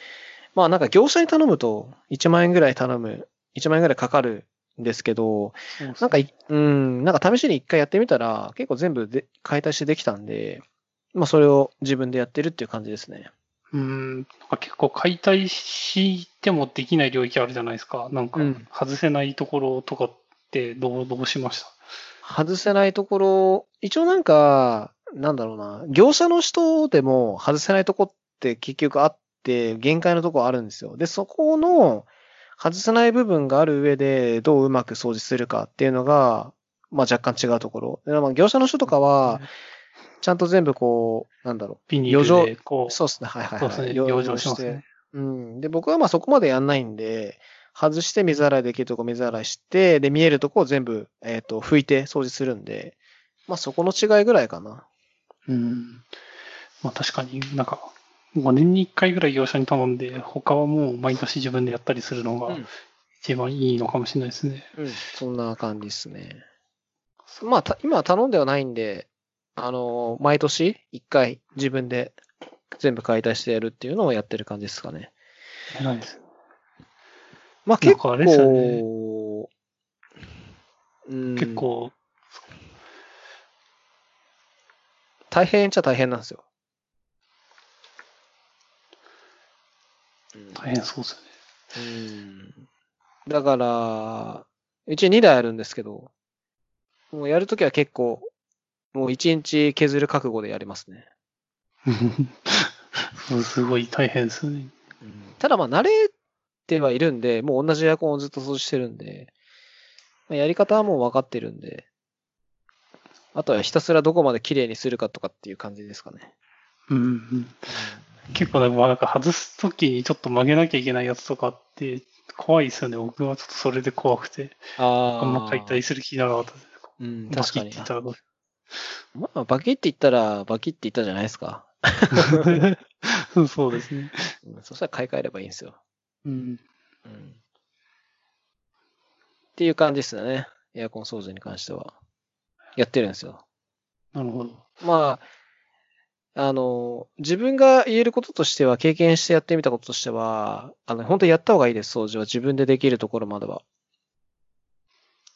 まあなんか業者に頼むと1万円ぐらい頼む、1万円ぐらいかかるんですけど、なんかい、うん、なんか試しに一回やってみたら結構全部で解体してできたんで、まあそれを自分でやってるっていう感じですね。うん、なんか結構解体してもできない領域あるじゃないですか。なんかうん外せないところとかってどう、どうしました？外せないところ、一応なんか、なんだろうな、業者の人でも外せないとこって結局あって、限界のとこあるんですよ。で、そこの外せない部分がある上で、どううまく掃除するかっていうのが、まあ若干違うところ。でまあ業者の人とかは、ちゃんと全部こう、なんだろビニー余剰ルでこう、そうですね、はいはいはい。そうですね、養養生しますね。うん。で、僕はまあそこまでやんないんで、外して水洗いできるとこ水洗いして、で、見えるとこを全部、えっ、と、拭いて掃除するんで、まあそこの違いぐらいかな。うん。まあ確かになんか、5年に1回ぐらい業者に頼んで、他はもう毎年自分でやったりするのがうん一番いいのかもしれないですね。うん。そんな感じですね。まあ、た今は頼んではないんで、あのー毎年1回自分で全部解体してやるっていうのをやってる感じですかね。偉いです。まあ結構、あれですよねうん、結構、大変っちゃ大変なんですよ。うん大変そうですよね。うんだから、うち2台あるんですけど、もうやるときは結構、もう1日削る覚悟でやりますね。すごい大変ですね。ただまあ慣れてはいるんで、もう同じエアコンをずっと掃除してるんで、まあ、やり方はもう分かってるんで、あとはひたすらどこまで綺麗にするかとかっていう感じですかね。うんうん、結構ね、まあ、なんか外すときにちょっと曲げなきゃいけないやつとかって怖いですよね。僕はちょっとそれで怖くて、ああんま解体する気なかったです。うん、バ確かにキって言ったらどうまあ、バキって言ったら、バキって言ったじゃないですか。そうですね。うんそしたら買い替えればいいんですよ。うん。うん。っていう感じですよね。エアコン掃除に関しては。やってるんですよ。なるほど。まあ、あの、自分が言えることとしては、経験してやってみたこととしては、あの、本当にやった方がいいです、掃除は。自分でできるところまでは。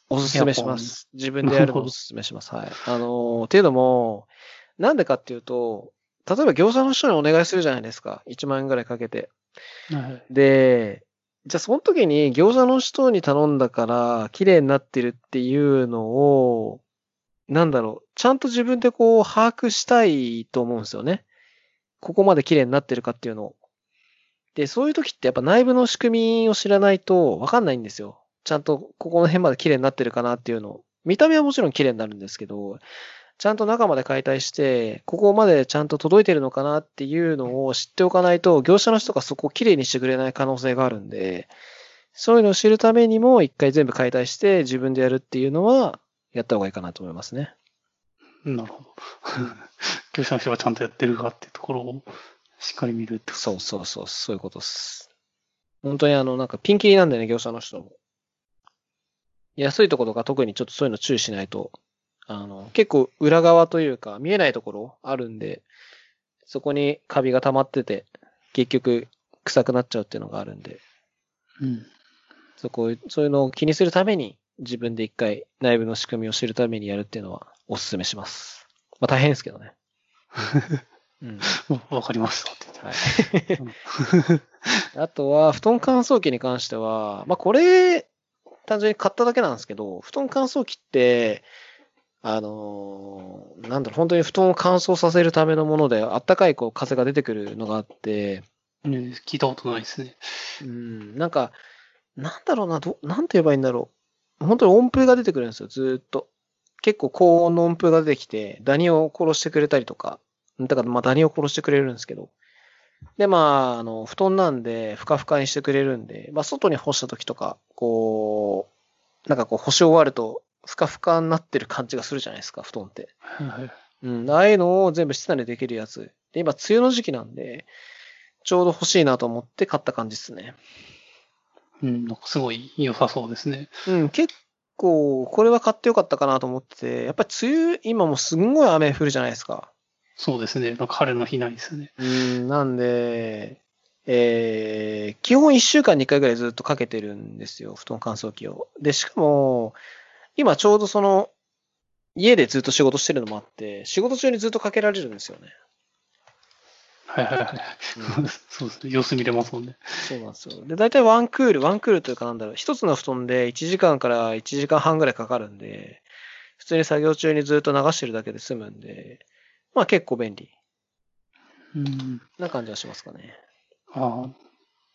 おすすめします。自分でやるのをおすすめします。はい。あの、っていうのも、なんでかっていうと、例えば業者の人にお願いするじゃないですか。1万円ぐらいかけて。はい。で、じゃあその時に業者の人に頼んだから綺麗になってるっていうのを、なんだろう、ちゃんと自分でこう把握したいと思うんですよね。ここまで綺麗になってるかっていうのを。で、そういう時ってやっぱ内部の仕組みを知らないとわかんないんですよ。ちゃんとここの辺まで綺麗になってるかなっていうのを。見た目はもちろん綺麗になるんですけど、ちゃんと中まで解体して、ここまでちゃんと届いてるのかなっていうのを知っておかないと、業者の人がそこを綺麗にしてくれない可能性があるんで、そういうのを知るためにも、一回全部解体して自分でやるっていうのは、やった方がいいかなと思いますね。なるほど。業者の人がちゃんとやってるかっていうところをしっかり見るってそうそうそう、そういうことです。本当にあの、なんかピンキリなんでね、業者の人も。安いところとか特にちょっとそういうの注意しないと、あの、結構裏側というか見えないところあるんで、そこにカビが溜まってて、結局臭くなっちゃうっていうのがあるんで、うん。そこ、そういうのを気にするために、自分で一回内部の仕組みを知るためにやるっていうのはお勧めします。まあ大変ですけどね。うん。わかりましたって言って。はい。あとは、布団乾燥機に関しては、まあこれ、単純に買っただけなんですけど、布団乾燥機って、あのーなんだろう、本当に布団を乾燥させるためのもので、あったかいこう風が出てくるのがあって、ね聞いたことないですね。うん、なんか、なんだろうな、ど、なんて言えばいいんだろう。本当に音符が出てくるんですよ、ずーっと。結構高音の音符が出てきて、ダニを殺してくれたりとか。だから、まあ、ダニを殺してくれるんですけど。で、まあ、あの、布団なんで、ふかふかにしてくれるんで、まあ、外に干した時とか、こう、なんかこう、干し終わると、ふかふかになってる感じがするじゃないですか、布団って。はい。うん、ああいうのを全部室内でできるやつ。で、今、梅雨の時期なんで、ちょうど欲しいなと思って買った感じですね。うん、なんかすごい良さそうですね。うん、結構、これは買ってよかったかなと思ってて、やっぱり梅雨、今もうすんごい雨降るじゃないですか。そうですね。なんか晴れの日ないですね。うん、なんで、えー、基本1週間に1回ぐらいずっとかけてるんですよ、布団乾燥機を。で、しかも、今ちょうどその、家でずっと仕事してるのもあって、仕事中にずっとかけられるんですよね。はいはいはい。そうですね。様子見れますもんね。そうなんですよ。で、大体ワンクール、ワンクールというかなんだろう、一つの布団で1時間から1時間半ぐらいかかるんで、普通に作業中にずっと流してるだけで済むんで、まあ結構便利うん。な感じはしますかね。ああ、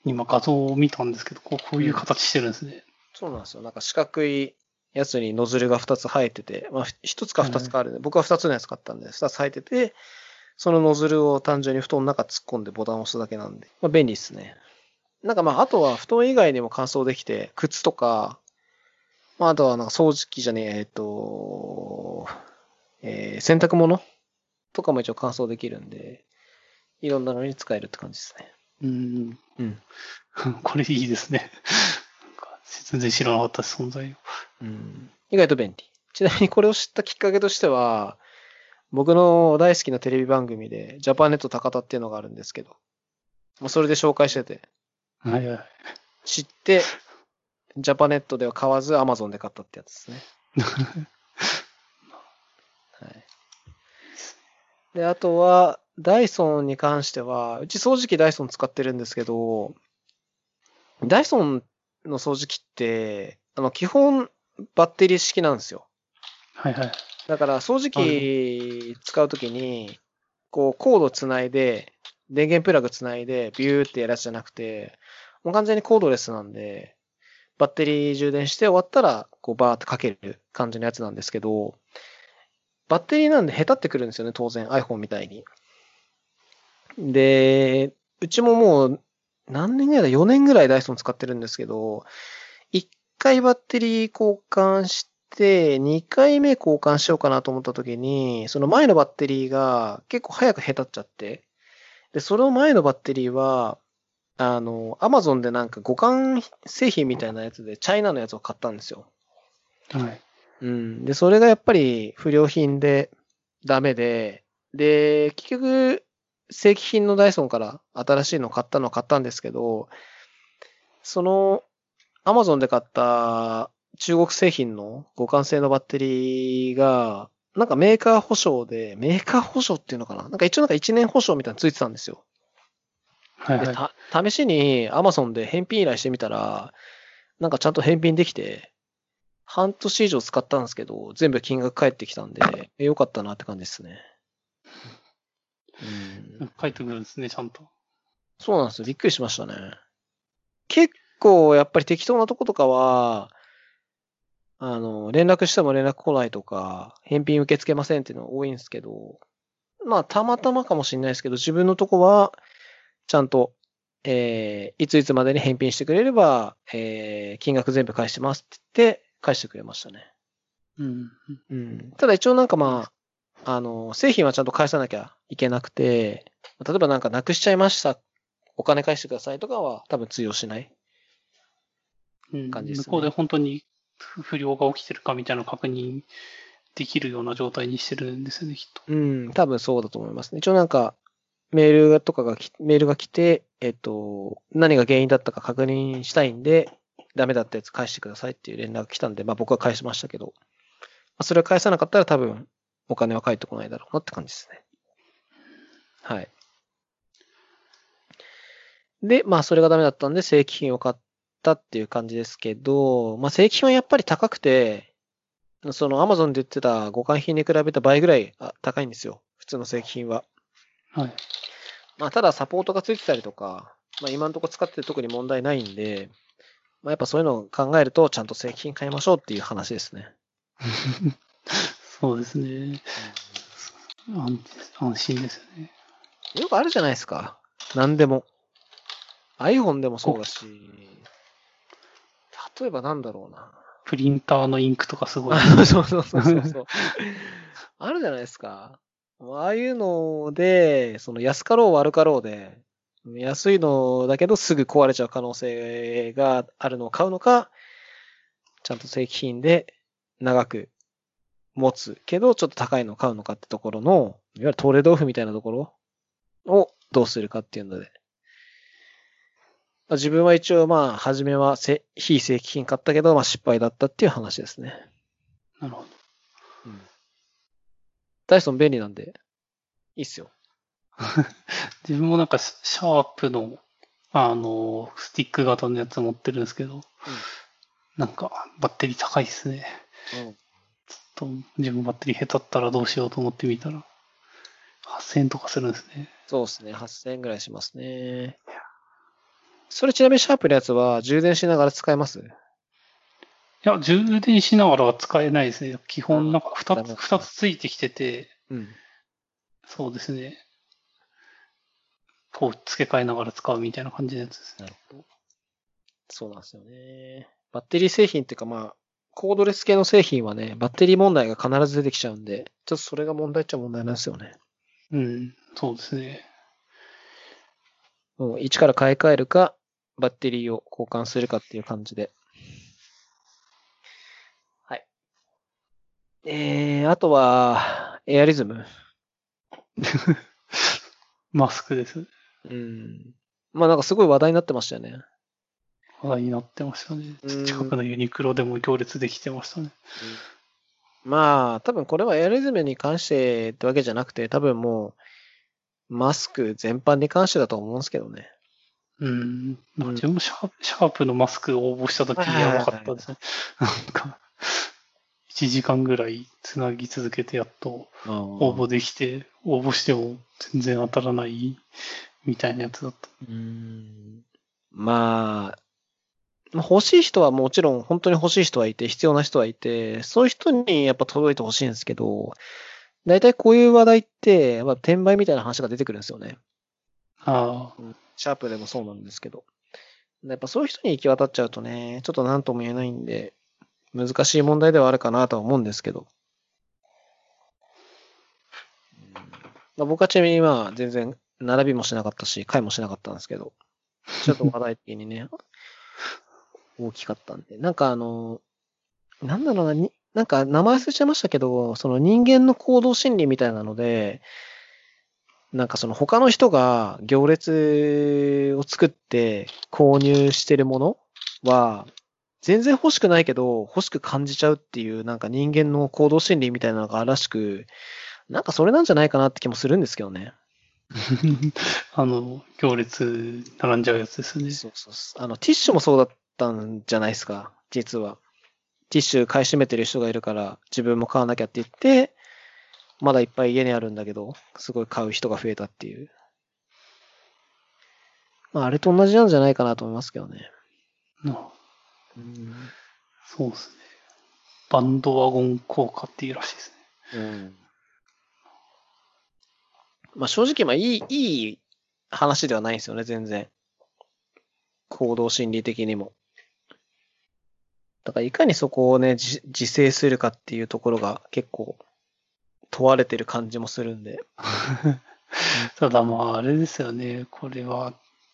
今画像を見たんですけど、こうこういう形してるんですね。そうなんですよ。なんか四角いやつにノズルが2つ生えてて、まあ1つか2つかあるんで、僕は2つのやつ買ったんで、2つ生えてて、そのノズルを単純に布団の中突っ込んでボタンを押すだけなんで、まあ便利ですね。なんかまあ、あとは布団以外にも乾燥できて、靴とか、まああとはなんか掃除機じゃねえ、えっと、えー洗濯物とかも一応乾燥できるんで、いろんなのに使えるって感じですね。うん。うん。これいいですね。なんか全然知らなかった存在を。うん。意外と便利。ちなみにこれを知ったきっかけとしては、僕の大好きなテレビ番組で、ジャパネット高田っていうのがあるんですけど、もうそれで紹介してて、はいはい。知って、ジャパネットでは買わず、アマゾンで買ったってやつですね。はい。で、あとは、ダイソンに関しては、うち掃除機ダイソン使ってるんですけど、ダイソンっの掃除機って、あの、基本バッテリー式なんですよ。はいはい。だから掃除機使うときに、こうコードつないで、電源プラグつないで、ビューってやるやつじゃなくて、もう完全にコードレスなんで、バッテリー充電して終わったら、こうバーってかける感じのやつなんですけど、バッテリーなんで下手ってくるんですよね、当然 iPhone みたいに。で、うちももう何年ぐらいだ ?4 年ぐらいダイソン使ってるんですけど、1回バッテリー交換して、2回目交換しようかなと思った時に、その前のバッテリーが結構早く下手っちゃって、で、その前のバッテリーは、あの、アマゾンでなんか互換製品みたいなやつで、チャイナのやつを買ったんですよ。はい。うん。で、それがやっぱり不良品でダメで、で、結局、正規品のダイソンから新しいの買ったのは買ったんですけど、その、アマゾンで買った中国製品の互換性のバッテリーが、なんかメーカー保証で、メーカー保証っていうのかな？なんか一応なんか1年保証みたいなのついてたんですよ。で、はいはい。た試しに Amazon で返品依頼してみたら、なんかちゃんと返品できて、半年以上使ったんですけど、全部金額返ってきたんで、えよかったなって感じですね。うん、書いてくるんですね、ちゃんと。そうなんですよ。びっくりしましたね。結構、やっぱり適当なとことかは、あの、連絡しても連絡来ないとか、返品受け付けませんっていうのが多いんですけど、まあ、たまたまかもしれないですけど、自分のとこは、ちゃんと、えー、いついつまでに返品してくれれば、えー、金額全部返してますって言って、返してくれましたね。うん。うん。ただ一応なんかまあ、あの、製品はちゃんと返さなきゃいけなくて、例えばなんかなくしちゃいました、お金返してくださいとかは多分通用しない。うん感じですね向こうで本当に不良が起きてるかみたいな確認できるような状態にしてるんですよね、きっと。うん、多分そうだと思いますね。一応なんか、メールとかがき、メールが来て、えっと、何が原因だったか確認したいんで、ダメだったやつ返してくださいっていう連絡が来たんで、まあ僕は返しましたけど、まあ、それを返さなかったら多分、お金は返ってこないだろうなって感じですね。はい。で、まあそれがダメだったんで正規品を買ったっていう感じですけど、まあ正規品はやっぱり高くて、その Amazon で言ってた互換品に比べた倍ぐらいあ高いんですよ。普通の正規品は。はい。まあただサポートがついてたりとか、まあ今のところ使ってて特に問題ないんで、まあやっぱそういうのを考えるとちゃんと正規品買いましょうっていう話ですね。そうですね。安安心ですよね。よくあるじゃないですか。何でも。iPhone でもそうだし、例えばなんだろうな。プリンターのインクとかすごい。あ そうそうそうそうそう。あるじゃないですか。ああいうので、その安かろう悪かろうで、安いのだけどすぐ壊れちゃう可能性があるのを買うのか、ちゃんと正規品で長く持つけどちょっと高いのを買うのかってところの、いわゆるトレードオフみたいなところをどうするかっていうので。まあ自分は一応まあ、初めはせ非正規品買ったけど、まあ失敗だったっていう話ですね。なるほど。ダイソン便利なんで、いいっすよ。自分もなんかシシャープの、あの、スティック型のやつ持ってるんですけど、なんかバッテリー高いですね。うん。ちょっと自分バッテリー下手ったらどうしようと思ってみたら、8000円とかするんですね。そうですね。8000円ぐらいしますね。それちなみにシャープのやつは充電しながら使えます？いや、充電しながらは使えないですね。基あ本、なんかダメ2つ、二つついてきてて、うん。そうですね。こう付け替えながら使うみたいな感じのやつですね。なるほど。そうなんですよね。バッテリー製品っていうかまあ、コードレス系の製品はね、バッテリー問題が必ず出てきちゃうんで、ちょっとそれが問題っちゃ問題なんですよね。うん、そうですね。もう一から買い替えるか、バッテリーを交換するかっていう感じで。はい。えー、あとは、エアリズム。マスクです。うん。まあなんかすごい話題になってましたよね。話題になってましたねうん。近くのユニクロでも行列できてましたね。まあ、多分これはエアリズムに関してってわけじゃなくて、多分もう、マスク全般に関してだと思うんですけどね。うん。なんか自分もシャープシャープのマスク応募した時やばかったですね。なんか、1時間ぐらいつなぎ続けてやっと応応募できて、応募しても全然当たらないみたいなやつだった。うーんまあ、まあ欲しい人はもちろん本当に欲しい人はいて、必要な人はいて、そういう人にやっぱ届いてほしいんですけど、大体こういう話題って、まあ、転売みたいな話が出てくるんですよね。あシャープでもそうなんですけど。やっぱそういう人に行き渡っちゃうとね、ちょっと何とも言えないんで、難しい問題ではあるかなとは思うんですけど。うんまあ、僕はちなみにまあ全然並びもしなかったし、会もしなかったんですけど、ちょっと話題的にね、大きかったんで。なんかあの、なんだろうな、になんか名前忘れちゃいましたけど、その人間の行動心理みたいなので、なんかその他の人が行列を作って購入してるものは、全然欲しくないけど欲しく感じちゃうっていうなんか人間の行動心理みたいなのがあるらしく、なんかそれなんじゃないかなって気もするんですけどね。あ。あの、行列並んじゃうやつですね。そうそうそう。あの、ティッシュもそうだったんじゃないですか、実は。ティッシュ買い占めてる人がいるから、自分も買わなきゃって言って、まだいっぱい家にあるんだけど、すごい買う人が増えたっていう。まあ、あれと同じなんじゃないかなと思いますけどね。なうん。そうですね。バンドワゴン効果っていうらしいですね。うん。まあ、正直、まあ、いい、いい話ではないんですよね、全然。行動心理的にも。だから、いかにそこをね、じ自制するかっていうところが結構問われてる感じもするんで。ただまあ、あれですよね。これは、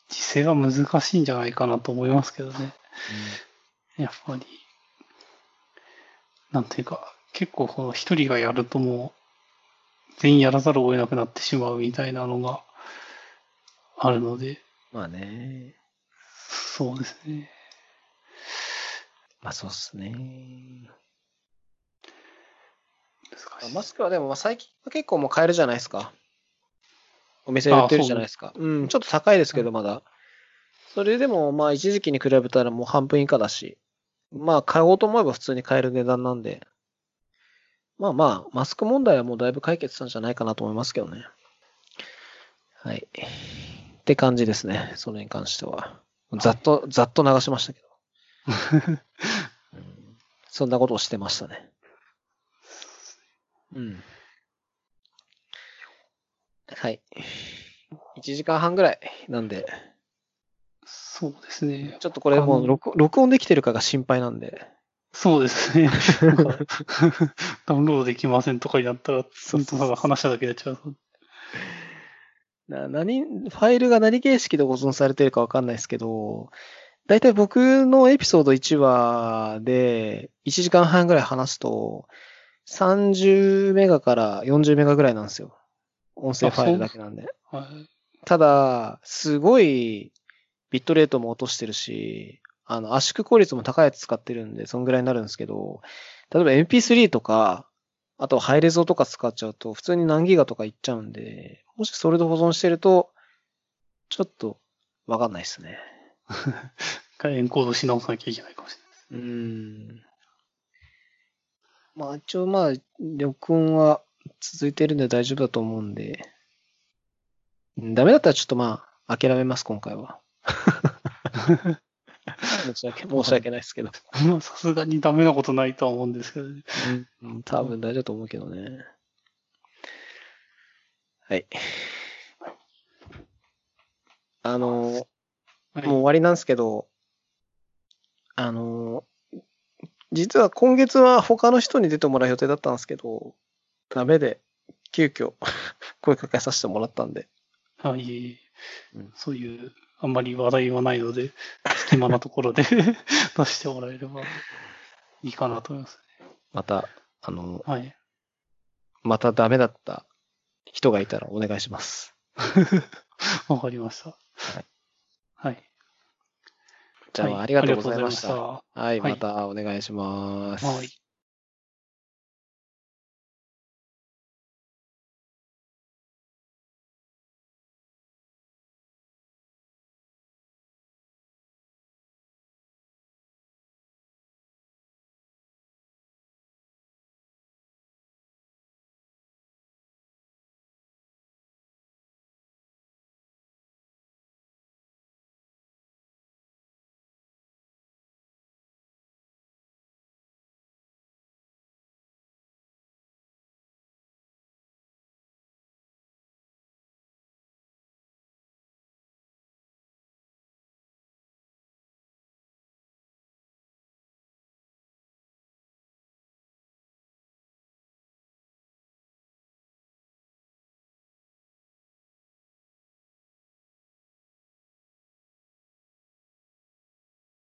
自制が難しいんじゃないかなと思いますけどね。やっぱり、なんていうか、結構この一人がやるともう、全員やらざるを得なくなってしまうみたいなのがあるので、まあね。そうですね。まあ、そうっすね。難しい。マスクはでも、まあ最近は結構もう買えるじゃないですか。お店で売ってるじゃないですか。うん、ちょっと高いですけど、まだ。それでも、まあ一時期に比べたらもう半分以下だし、まあ買おうと思えば普通に買える値段なんで、まあまあ、マスク問題はもうだいぶ解決したんじゃないかなと思いますけどね。はい。って感じですね、それに関しては。ざっと、ざっと流しましたけど。うんそんなことをしてましたね。うん。はい。1時間半ぐらいなんで、そうですね。ちょっとこれもう録録音できてるかが心配なんで。そうですね。ダウンロードできませんとかになったら、そう本当なんか話しただけでちゃう。な何、ファイルが何形式で保存されてるかわかんないですけど、だいたい僕のエピソード1話で1時間半ぐらい話すと、30メガから40メガぐらいなんですよ。音声ファイルだけなんで。はい。ただ、すごいビットレートも落としてるし、あの、圧縮効率も高いやつ使ってるんで、そんぐらいになるんですけど、例えば MP3 とか、あとハイレゾとか使っちゃうと、普通に何ギガとかいっちゃうんで、もしそれで保存してると、ちょっと、わかんないですね。一 回エンコードし直さなきゃいけないかもしれない。うーん。まあ一応まあ、録音は続いてるんで大丈夫だと思うんで、うんダメだったらちょっとまあ、諦めます、今回は。申し訳、申し訳ないですけど。ま あさすがにダメなことないとは思うんですけどね。うん、多分大丈夫だと思うけどね。はい。あの、はいもう終わりなんですけど、あの、実は今月は他の人に出てもらう予定だったんですけど、ダメで、急遽 声かけさせてもらったんで。はいうんそういう、あんまり話題はないので、隙間なところで 出してもらえればいいかなと思います。また、あの、はい。またダメだった人がいたらお願いします。わかりました。はい。はい。じゃあ、はいありがとうございました。はい、はいまたお願いします。はい